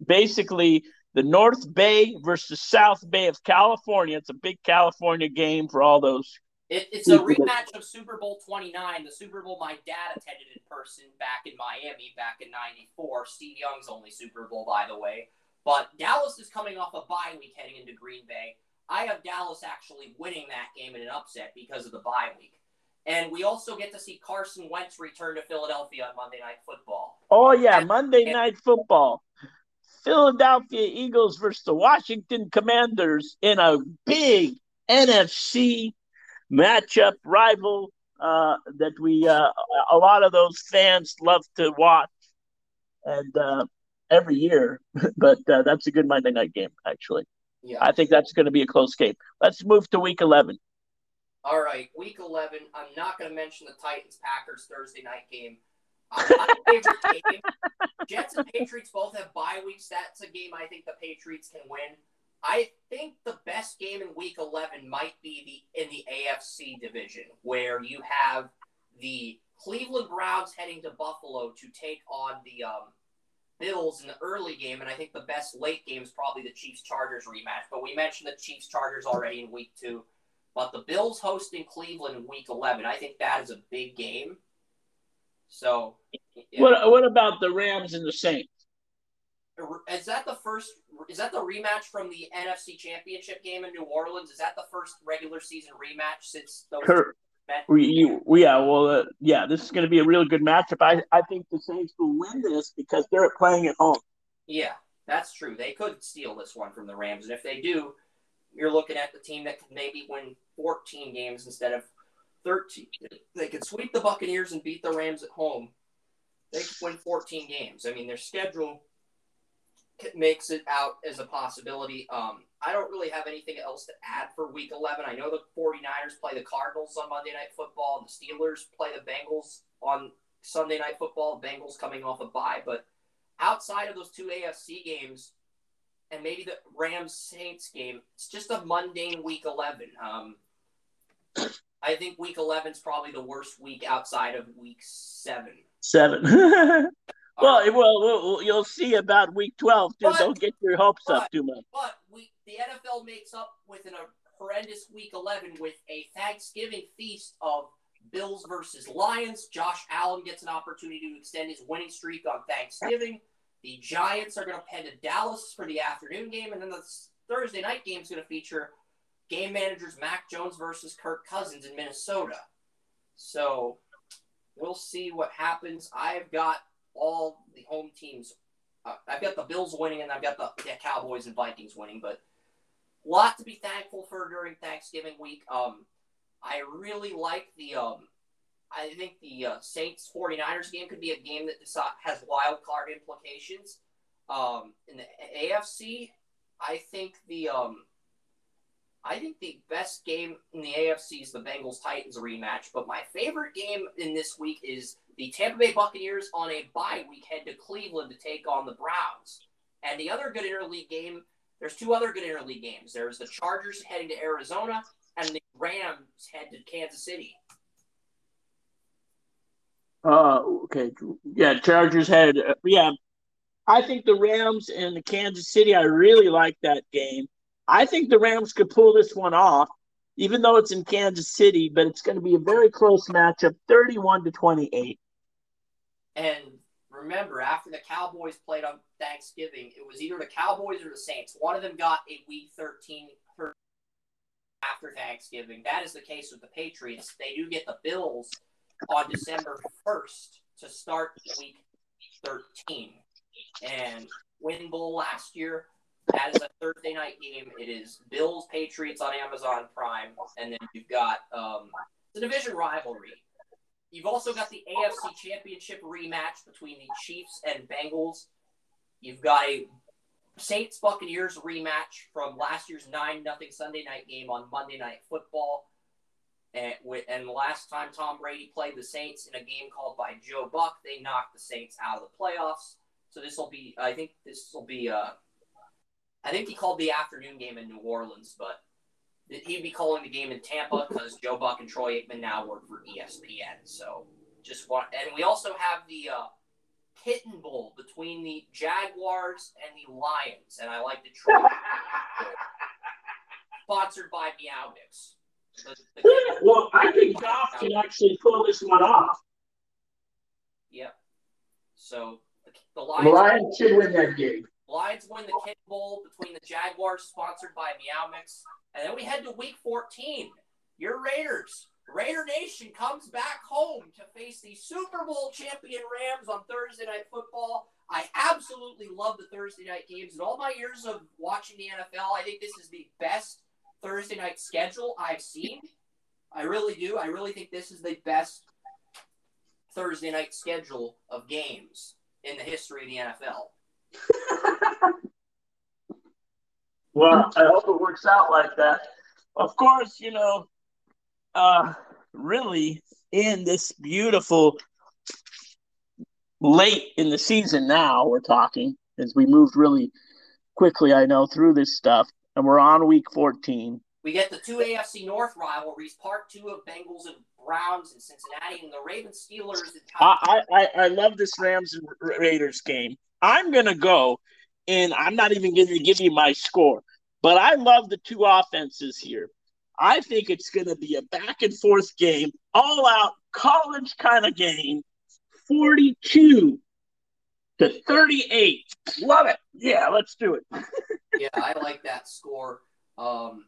basically the North Bay versus South Bay of California. It's a big California game for all those. It, it's a rematch of Super Bowl 29, the Super Bowl my dad attended in person back in Miami back in 94. Steve Young's only Super Bowl, by the way. But Dallas is coming off a bye week heading into Green Bay. I have Dallas actually winning that game in an upset because of the bye week. And we also get to see Carson Wentz return to Philadelphia on Monday Night Football. Oh, yeah, and, Monday and, Night Football. Philadelphia Eagles versus the Washington Commanders in a big NFC matchup rival uh, that we, uh, a lot of those fans love to watch. And uh, every year, but uh, that's a good Monday night game, actually. Yeah. I think that's going to be a close game. Let's move to week 11. All right, week 11. I'm not going to mention the Titans Packers Thursday night game. Uh, game. Jets and Patriots both have bye weeks. That's a game I think the Patriots can win. I think the best game in week 11 might be the in the AFC division where you have the Cleveland Browns heading to Buffalo to take on the um, Bills in the early game, and I think the best late game is probably the Chiefs Chargers rematch. But we mentioned the Chiefs Chargers already in week two. But the Bills hosting Cleveland in Week 11, I think that is a big game. So, yeah. what what about the Rams and the Saints? Is that the first? Is that the rematch from the NFC Championship game in New Orleans? Is that the first regular season rematch since those? Kurt, we, we, yeah, well, uh, yeah, this is going to be a really good matchup. I, I think the Saints will win this because they're playing at home. Yeah, that's true. They could steal this one from the Rams, and if they do, you're looking at the team that could maybe win 14 games instead of 13. They could sweep the Buccaneers and beat the Rams at home. They could win 14 games. I mean, their schedule makes it out as a possibility. Um, I don't really have anything else to add for week 11. I know the 49ers play the Cardinals on Monday Night Football, and the Steelers play the Bengals on Sunday Night Football. Bengals coming off a bye. But outside of those two AFC games, and maybe the Rams Saints game. It's just a mundane week 11. Um, I think week 11 is probably the worst week outside of week seven. Seven. well, it will, you'll see about week 12, too. But, Don't get your hopes but, up too much. But we, the NFL makes up with an, a horrendous week 11 with a Thanksgiving feast of Bills versus Lions. Josh Allen gets an opportunity to extend his winning streak on Thanksgiving. The Giants are going to head to Dallas for the afternoon game, and then the Thursday night game is going to feature game managers Mac Jones versus Kirk Cousins in Minnesota. So we'll see what happens. I've got all the home teams. Uh, I've got the Bills winning, and I've got the, Cowboys and Vikings winning. But a lot to be thankful for during Thanksgiving week. Um, I really like the. Um, I think the uh, Saints 49ers game could be a game that has wild card implications. Um, in the AFC, I think the um, I think the best game in the AFC is the Bengals Titans rematch, but my favorite game in this week is the Tampa Bay Buccaneers on a bye week head to Cleveland to take on the Browns. And the other good interleague game, there's two other good interleague games. There's the Chargers heading to Arizona, and the Rams head to Kansas City. Uh, okay, yeah, Chargers head. Uh, yeah, I think the Rams and the Kansas City. I really like that game. I think the Rams could pull this one off, even though it's in Kansas City, but it's going to be a very close matchup 31 to 28. And remember, after the Cowboys played on Thanksgiving, it was either the Cowboys or the Saints. One of them got a week 13 after Thanksgiving. That is the case with the Patriots. They do get the Bills on December 1st to start week 13. And winning bowl last year, that is a Thursday night game. It is Bills Patriots on Amazon Prime, and then you've got um, the division rivalry. You've also got the AFC Championship rematch between the Chiefs and Bengals. You've got a Saints Buccaneers rematch from last year's 9 0 Sunday night game on Monday Night Football. And, with, and last time Tom Brady played the Saints in a game called by Joe Buck, they knocked the Saints out of the playoffs. So this will be, I think this will be, uh, I think he called the afternoon game in New Orleans, but he'd be calling the game in Tampa because Joe Buck and Troy Aikman now work for ESPN. So just want, and we also have the uh, Kitten Bowl between the Jaguars and the Lions, and I like the Troy. sponsored by Meow Mix. Well, I think Goff can actually pull this one off. Yep. So the, the Lions, the Lions should win that game. Lions win the Kitten Bowl between the Jaguars, sponsored by Meow Mix. And then we head to week 14. Your Raiders. Raider Nation comes back home to face the Super Bowl champion Rams on Thursday Night Football. I absolutely love the Thursday night games. In all my years of watching the NFL, I think this is the best Thursday night schedule I've seen. I really do. I really think this is the best Thursday night schedule of games in the history of the NFL. well, I hope it works out like that. Of course, you know, uh, really in this beautiful late in the season now, we're talking, as we moved really quickly, I know, through this stuff, and we're on week 14. We get the two AFC North rivalries, part two of Bengals and Browns in Cincinnati, and the Ravens Steelers. I, I, I love this Rams and Raiders game. I'm going to go, and I'm not even going to give you my score, but I love the two offenses here. I think it's going to be a back and forth game, all out college kind of game, 42 to 38. Love it. Yeah, let's do it. yeah, I like that score. Um,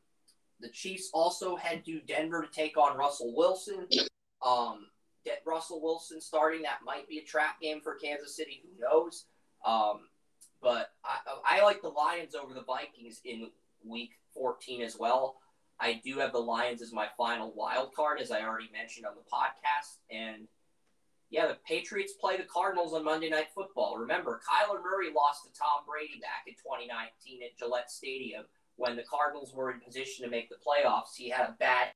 the Chiefs also head to Denver to take on Russell Wilson. Um, get Russell Wilson starting. That might be a trap game for Kansas City. Who knows? Um, but I, I like the Lions over the Vikings in week 14 as well. I do have the Lions as my final wild card, as I already mentioned on the podcast. And yeah, the Patriots play the Cardinals on Monday Night Football. Remember, Kyler Murray lost to Tom Brady back in 2019 at Gillette Stadium when the Cardinals were in position to make the playoffs. He had a bad.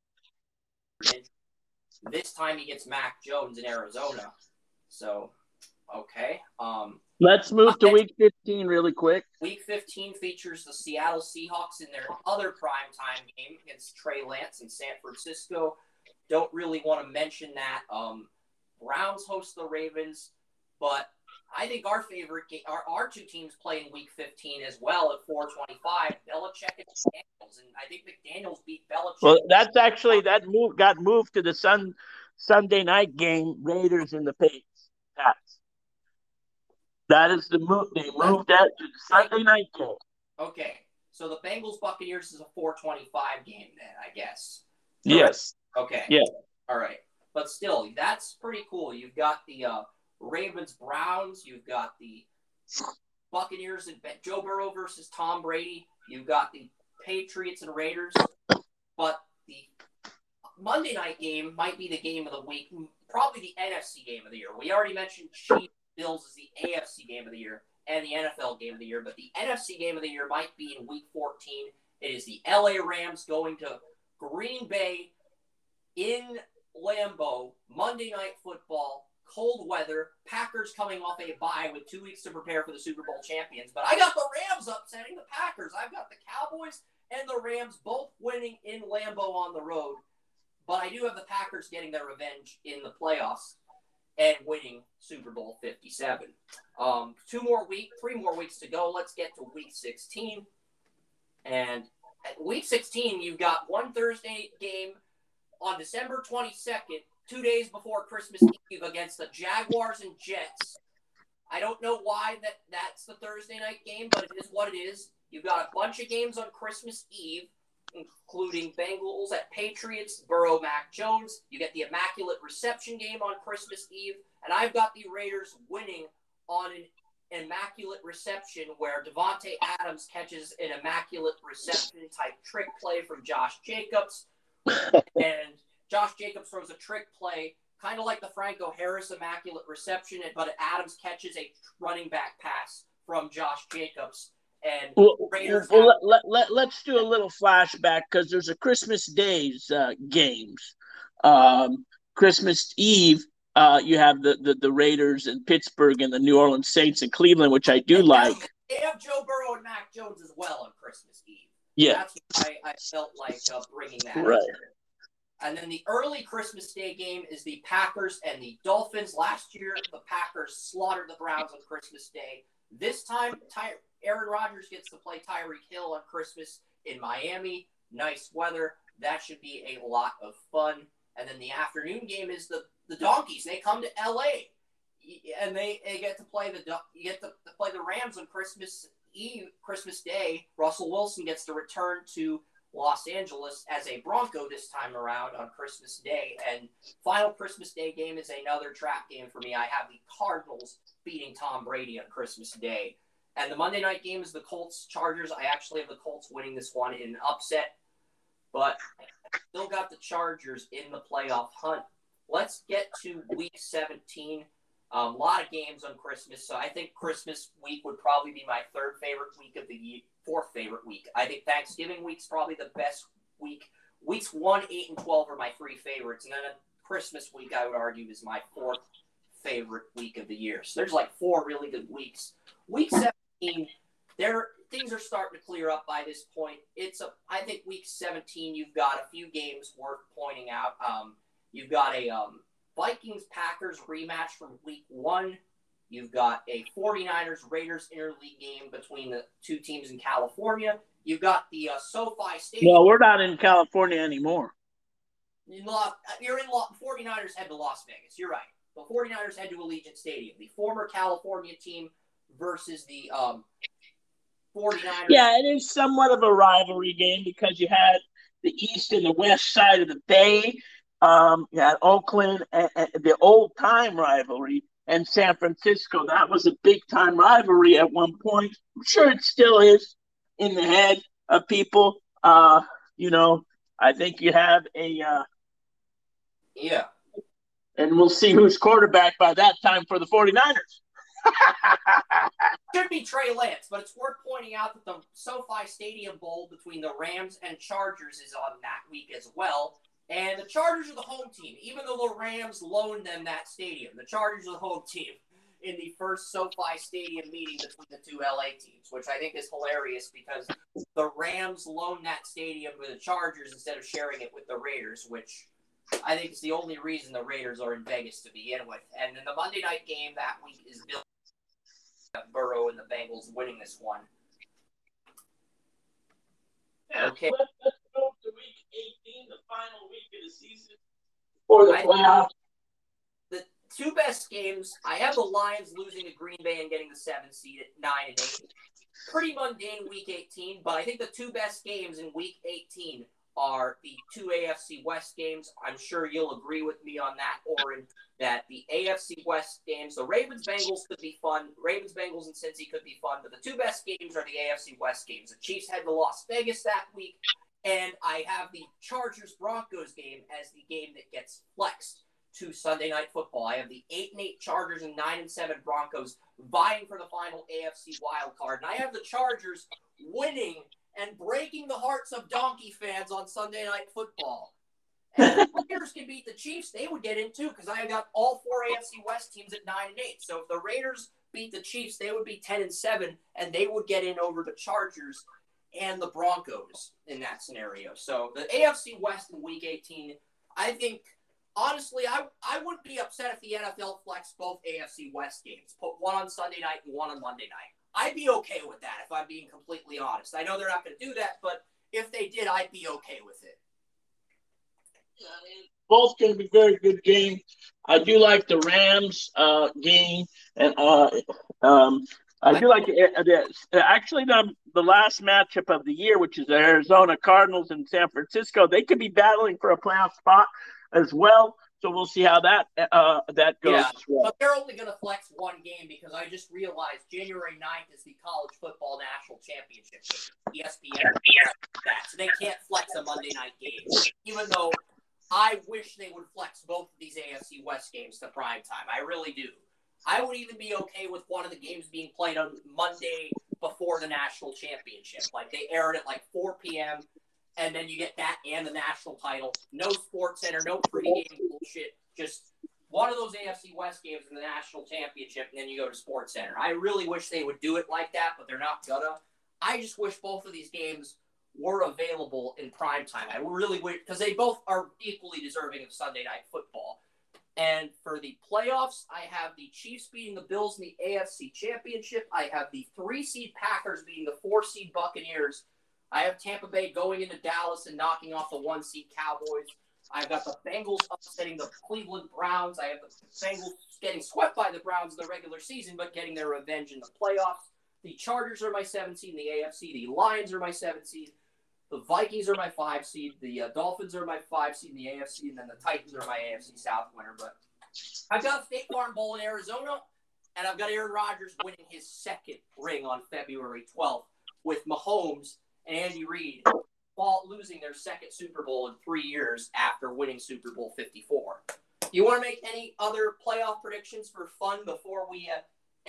This time he gets Mac Jones in Arizona. So, okay. Um, Let's move to week 15 really quick. Week 15 features the Seattle Seahawks in their other primetime game against Trey Lance in San Francisco. don't really want to mention that. Um, Browns host the Ravens, but I think our favorite game, our, our two teams play in Week 15 as well at 425. Belichick and McDaniels, and I think McDaniels beat Belichick. Well, that's actually that move got moved to the Sun Sunday night game. Raiders in the Pats. That is the move. They moved that to the Sunday night game. Okay, so the Bengals Buccaneers is a 425 game then, I guess. Yes. Okay. Yeah. All right, but still, that's pretty cool. You've got the uh, Ravens Browns. You've got the Buccaneers and Joe Burrow versus Tom Brady. You've got the Patriots and Raiders. But the Monday night game might be the game of the week, probably the NFC game of the year. We already mentioned Chiefs Bills is the AFC game of the year and the NFL game of the year, but the NFC game of the year might be in week 14. It is the LA Rams going to Green Bay in Lambeau, Monday night football cold weather, Packers coming off a bye with two weeks to prepare for the Super Bowl champions. But I got the Rams upsetting the Packers. I've got the Cowboys and the Rams both winning in Lambeau on the road. But I do have the Packers getting their revenge in the playoffs and winning Super Bowl 57. Um, two more weeks, three more weeks to go. Let's get to week 16. And week 16, you've got one Thursday game on December 22nd two days before Christmas Eve against the Jaguars and Jets. I don't know why that that's the Thursday night game, but it is what it is. You've got a bunch of games on Christmas Eve, including Bengals at Patriots, Burrow, Mac Jones. You get the Immaculate Reception game on Christmas Eve, and I've got the Raiders winning on an immaculate reception where Davante Adams catches an immaculate reception type trick play from Josh Jacobs. and Josh Jacobs throws a trick play, kind of like the Franco Harris immaculate reception, but Adams catches a running back pass from Josh Jacobs. And well, Raiders well, let, let, let, us do a little flashback because there's a Christmas Days uh, games. Um, Christmas Eve, uh, you have the, the, the Raiders in Pittsburgh and the New Orleans Saints in Cleveland, which I do and like. They have Joe Burrow and Mac Jones as well on Christmas Eve. Yeah. That's why I, I felt like uh, bringing that right. And then the early Christmas Day game is the Packers and the Dolphins. Last year, the Packers slaughtered the Browns on Christmas Day. This time, Ty- Aaron Rodgers gets to play Tyreek Hill on Christmas in Miami. Nice weather. That should be a lot of fun. And then the afternoon game is the, the Donkeys. They come to LA and they, they get to play the you get to, to play the Rams on Christmas Eve, Christmas Day. Russell Wilson gets to return to Los Angeles as a Bronco this time around on Christmas Day. And final Christmas Day game is another trap game for me. I have the Cardinals beating Tom Brady on Christmas Day. And the Monday night game is the Colts Chargers. I actually have the Colts winning this one in an upset, but still got the Chargers in the playoff hunt. Let's get to week 17. A um, lot of games on Christmas, so I think Christmas week would probably be my third favorite week of the year, fourth favorite week. I think Thanksgiving week's probably the best week. Weeks one, eight, and twelve are my three favorites, and then Christmas week I would argue is my fourth favorite week of the year. So there's like four really good weeks. Week seventeen, there things are starting to clear up by this point. It's a I think week seventeen you've got a few games worth pointing out. Um, you've got a um, Vikings Packers rematch from week one. You've got a 49ers Raiders interleague game between the two teams in California. You've got the uh, SoFi Stadium. Well, we're not in California anymore. In uh, you're in 49ers head to Las Vegas. You're right. The 49ers head to Allegiant Stadium. The former California team versus the um, 49ers. Yeah, it is somewhat of a rivalry game because you had the east and the west side of the bay um, you had Oakland, and, and the old time rivalry, and San Francisco. That was a big time rivalry at one point. I'm sure it still is in the head of people. Uh, you know, I think you have a. Uh, yeah. And we'll see who's quarterback by that time for the 49ers. Should be Trey Lance, but it's worth pointing out that the SoFi Stadium Bowl between the Rams and Chargers is on that week as well. And the Chargers are the home team, even though the Rams loaned them that stadium. The Chargers are the home team in the first SoFi Stadium meeting between the two LA teams, which I think is hilarious because the Rams loaned that stadium to the Chargers instead of sharing it with the Raiders, which I think is the only reason the Raiders are in Vegas to begin with. And then the Monday night game that week is Bill Burrow and the Bengals winning this one. Yeah, okay. Let's, let's go to week 18, the final week of the season for the playoffs. The two best games, I have the Lions losing to Green Bay and getting the seven seed at 9 and 8. Pretty mundane week 18, but I think the two best games in week 18 are the two AFC West games. I'm sure you'll agree with me on that, Oren, that the AFC West games, the Ravens Bengals could be fun. Ravens Bengals and Cincy could be fun, but the two best games are the AFC West games. The Chiefs head to Las Vegas that week, and I have the Chargers Broncos game as the game that gets flexed to Sunday night football. I have the eight and eight Chargers and nine and seven Broncos vying for the final AFC wild card, and I have the Chargers winning and breaking the hearts of donkey fans on Sunday Night Football. And if the Raiders can beat the Chiefs, they would get in too because I have got all four AFC West teams at nine and eight. So if the Raiders beat the Chiefs, they would be ten and seven, and they would get in over the Chargers and the Broncos in that scenario. So the AFC West in Week 18, I think honestly, I I wouldn't be upset if the NFL flexed both AFC West games, put one on Sunday night and one on Monday night. I'd be okay with that if I'm being completely honest. I know they're not going to do that, but if they did, I'd be okay with it. Both going to be very good games. I do like the Rams uh, game, and uh, um, I do like uh, the, actually the the last matchup of the year, which is the Arizona Cardinals and San Francisco. They could be battling for a playoff spot as well. So we'll see how that uh, that goes. Yeah, well. but they're only going to flex one game because I just realized January 9th is the College Football National Championship. ESPN that, so they can't flex a Monday night game. Even though I wish they would flex both of these AFC West games to prime time. I really do. I would even be okay with one of the games being played on Monday before the national championship. Like they aired at like 4 p.m and then you get that and the national title. No sports center, no pregame bullshit. Just one of those AFC West games in the national championship, and then you go to Sports Center. I really wish they would do it like that, but they're not gonna. I just wish both of these games were available in prime time. I really wish because they both are equally deserving of Sunday night football. And for the playoffs, I have the Chiefs beating the Bills in the AFC Championship. I have the three seed Packers beating the four seed Buccaneers I have Tampa Bay going into Dallas and knocking off the one seed Cowboys. I've got the Bengals upsetting the Cleveland Browns. I have the Bengals getting swept by the Browns in the regular season, but getting their revenge in the playoffs. The Chargers are my seven seed in the AFC. The Lions are my seven seed. The Vikings are my five seed. The uh, Dolphins are my five seed in the AFC, and then the Titans are my AFC South winner. But I've got State Farm Bowl in Arizona, and I've got Aaron Rodgers winning his second ring on February 12th with Mahomes and Andy Reid fall losing their second Super Bowl in three years after winning Super Bowl 54. You want to make any other playoff predictions for fun before we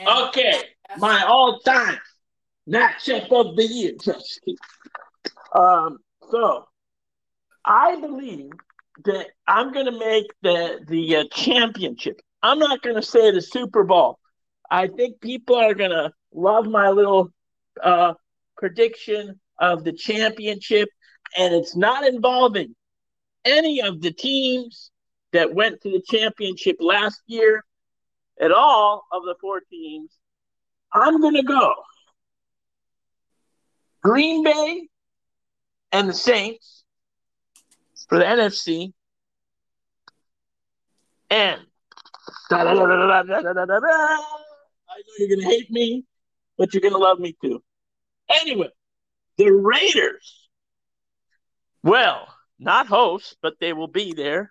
uh, Okay, my all-time matchup of the year. Um, so I believe that I'm going to make the the uh, championship. I'm not going to say the Super Bowl. I think people are going to love my little uh, prediction of the championship, and it's not involving any of the teams that went to the championship last year at all of the four teams. I'm going to go Green Bay and the Saints for the NFC. And I know you're to hate me, but you're to love me too. Anyway, the Raiders, well, not hosts, but they will be there.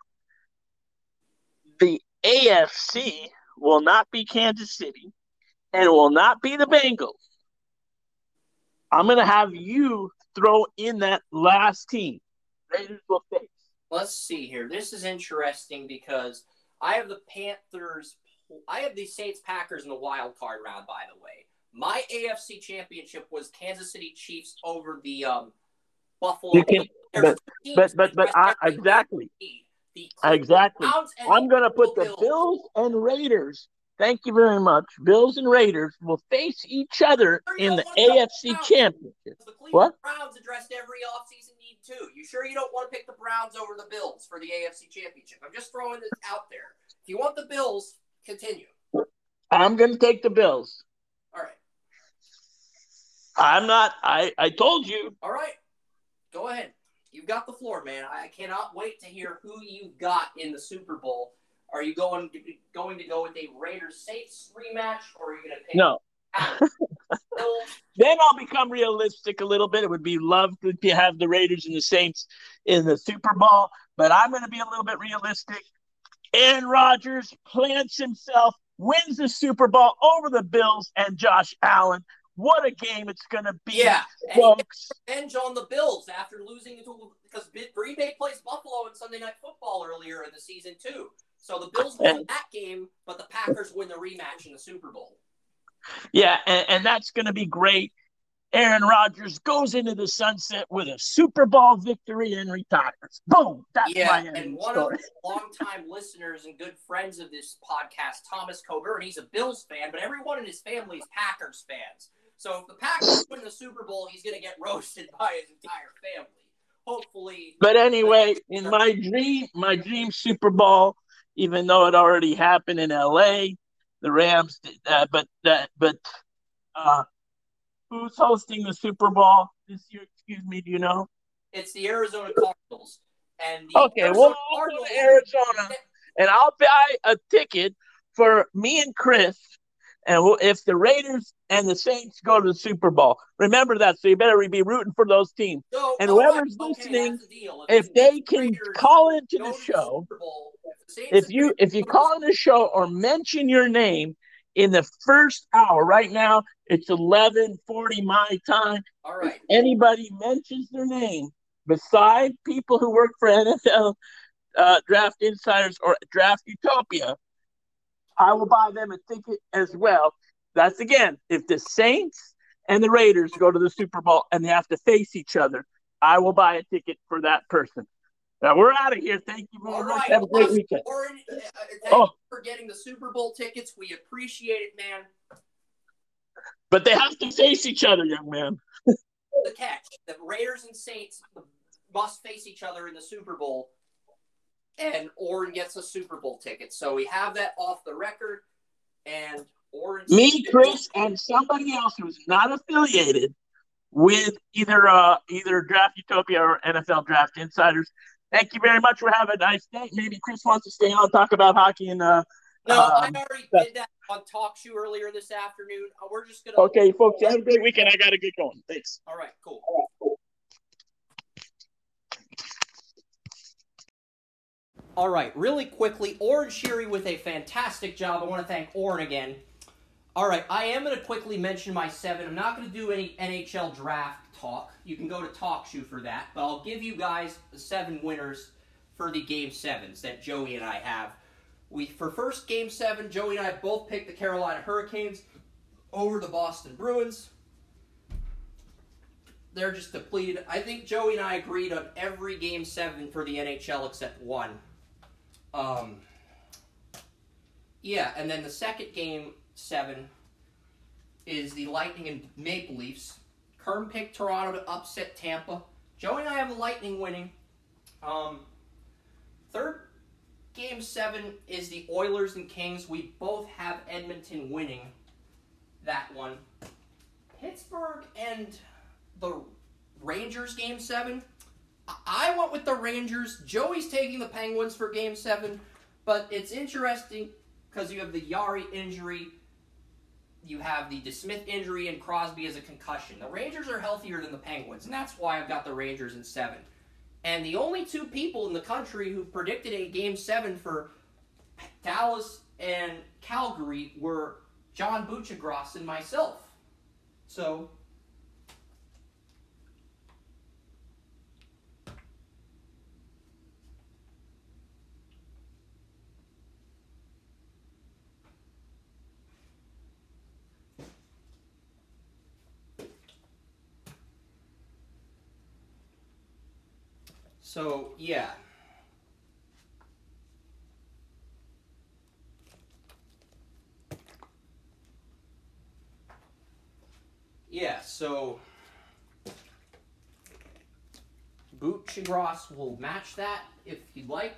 The AFC will not be Kansas City and will not be the Bengals. I'm going to have you throw in that last team. Raiders will face. Let's see here. This is interesting because I have the Panthers. I have the Saints Packers in the wild card round, by the way. My AFC championship was Kansas City Chiefs over the um, Buffalo. Can, but, but, but, but I, exactly. Exactly. I'm going to put the Bills and Raiders. Thank you very much. Bills and Raiders will face each other in the AFC Championship. The what? Browns addressed every offseason need too. You sure you don't want to pick the Browns over the Bills for the AFC Championship? I'm just throwing this out there. If you want the Bills, continue. I'm going to take the Bills. All right. I'm not. I I told you. All right. Go ahead. You've got the floor, man. I cannot wait to hear who you've got in the Super Bowl. Are you going to going to go with a Raiders Saints rematch, or are you going to pick? No. Then I'll become realistic a little bit. It would be love to have the Raiders and the Saints in the Super Bowl, but I'm going to be a little bit realistic. Aaron Rodgers plants himself, wins the Super Bowl over the Bills and Josh Allen. What a game it's going to be, Yeah, folks. revenge on the Bills after losing to because Green Bay plays Buffalo in Sunday Night Football earlier in the season too. So the Bills won that game, but the Packers win the rematch in the Super Bowl. Yeah, and, and that's going to be great. Aaron Rodgers goes into the sunset with a Super Bowl victory and retires. Boom! That's my Yeah, ending and one story. of the longtime listeners and good friends of this podcast, Thomas Coburn, he's a Bills fan, but everyone in his family is Packers fans. So if the Packers win the Super Bowl, he's going to get roasted by his entire family. Hopefully, But anyway, in my dream, my dream Super Bowl, even though it already happened in L.A., the Rams. did that, but that, but uh, who's hosting the Super Bowl this year? Excuse me, do you know? it's the Arizona Cardinals. And the Okay, Arizona well, Cardinals, to Arizona, and I'll buy a ticket for me and Chris. And if the Raiders and the Saints go to the Super Bowl, remember that. So you better be rooting for those teams. So, and whoever's okay, listening, the. If the they can Raiders call into the show, Bowl, if the Saints if and you if you call in the show or mention your name in the first hour, right now it's eleven forty my time. All right. Anybody mentions their name beside people who work for NFL uh, Draft Insiders or Draft Utopia, I will buy them a ticket as well. That's again if the Saints and the Raiders go to the Super Bowl and they have to face each other, I will buy a ticket for that person. Now we're out of here. Thank you very All much. right. Have a great weekend. Oren, uh, thank Oh. you for getting the Super Bowl tickets. We appreciate it, man. But they have to face each other, young man. The catch: the Raiders and Saints must face each other in the Super Bowl, and Oren gets a Super Bowl ticket. So we have that off the record, and Oren. Me, Chris, and somebody else who's not affiliated with either uh either Draft Utopia or NFL Draft Insiders. Thank you very much for having a nice day. Maybe Chris wants to stay on and talk about hockey and uh No, I Um, already that- did that on TalkShoe earlier this afternoon. Uh, We're just gonna. okay, folks. Have a great weekend. I gotta get going. Thanks. All right, cool. All right, really quickly, Oren Shiri with a fantastic job. I want to thank Oren again. All right, I am going to quickly mention my seven. I'm not going to do any NHL draft talk. You can go to TalkShoe for that, but I'll give you guys the seven winners for the game sevens that Joey and I have. We for first game seven, Joey and I both picked the Carolina Hurricanes over the Boston Bruins they're just depleted. I think Joey and I agreed on every game seven for the NHL except one. Um, yeah, and then the second game seven is the Lightning and Maple Leafs. Kern picked Toronto to upset Tampa. Joey and I have the Lightning winning. Um, third game seven is the Oilers and Kings. We both have Edmonton winning that one. Pittsburgh and the Rangers game seven. I went with the Rangers. Joey's taking the Penguins for game seven, but it's interesting because you have the Jarry injury, you have the DeSmith injury, and Crosby has a concussion. The Rangers are healthier than the Penguins, and that's why I've got the Rangers in seven. And the only two people in the country who predicted a game seven for Dallas and Calgary were John Buccigross and myself. So So, yeah. Yeah, so Buccigross will match that if you'd like.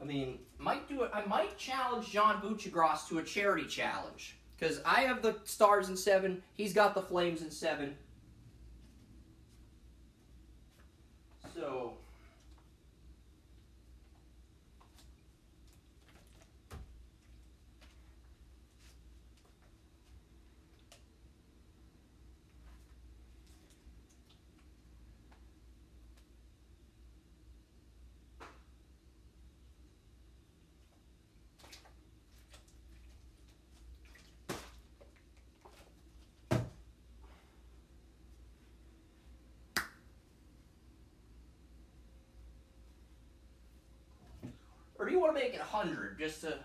I mean, might do it. I might challenge John Buccigross to a charity challenge because I have the stars in seven. He's got the flames in seven. So. Want to make it 100 just to.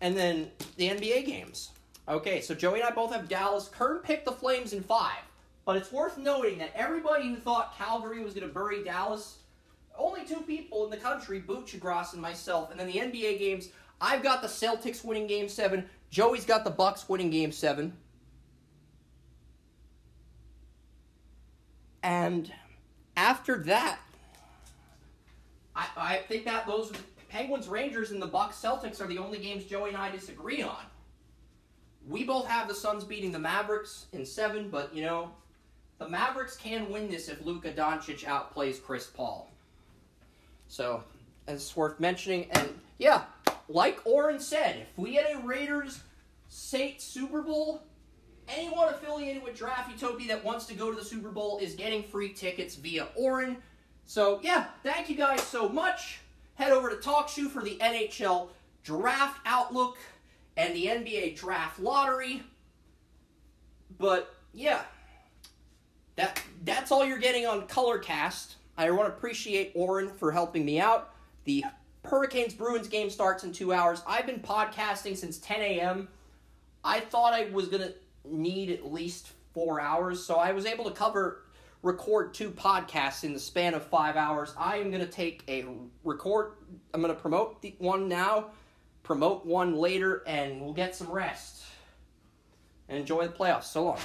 And then the NBA games. Okay, so Joey and I both have Dallas. Kern picked the Flames in five. But it's worth noting that everybody who thought Calgary was going to bury Dallas, only two people in the country, Buccigross and myself. And then the NBA games, I've got the Celtics winning game seven. Joey's got the Bucks winning game seven. And after that, I, I think that those Penguins Rangers and the Bucks Celtics are the only games Joey and I disagree on. We both have the Suns beating the Mavericks in seven, but you know, the Mavericks can win this if Luka Doncic outplays Chris Paul. So, it's worth mentioning. And yeah, like Oren said, if we get a Raiders Saints Super Bowl, anyone affiliated with Draft Utopia that wants to go to the Super Bowl is getting free tickets via Oren. So yeah, thank you guys so much. Head over to TalkShoe for the NHL Draft Outlook and the NBA Draft Lottery. But yeah, that that's all you're getting on Colorcast. I want to appreciate Oren for helping me out. The Hurricanes Bruins game starts in two hours. I've been podcasting since 10 a.m. I thought I was gonna need at least four hours, so I was able to cover record two podcasts in the span of five hours. I am gonna take a record. I'm gonna promote the one now, promote one later, and we'll get some rest and enjoy the playoffs. So long.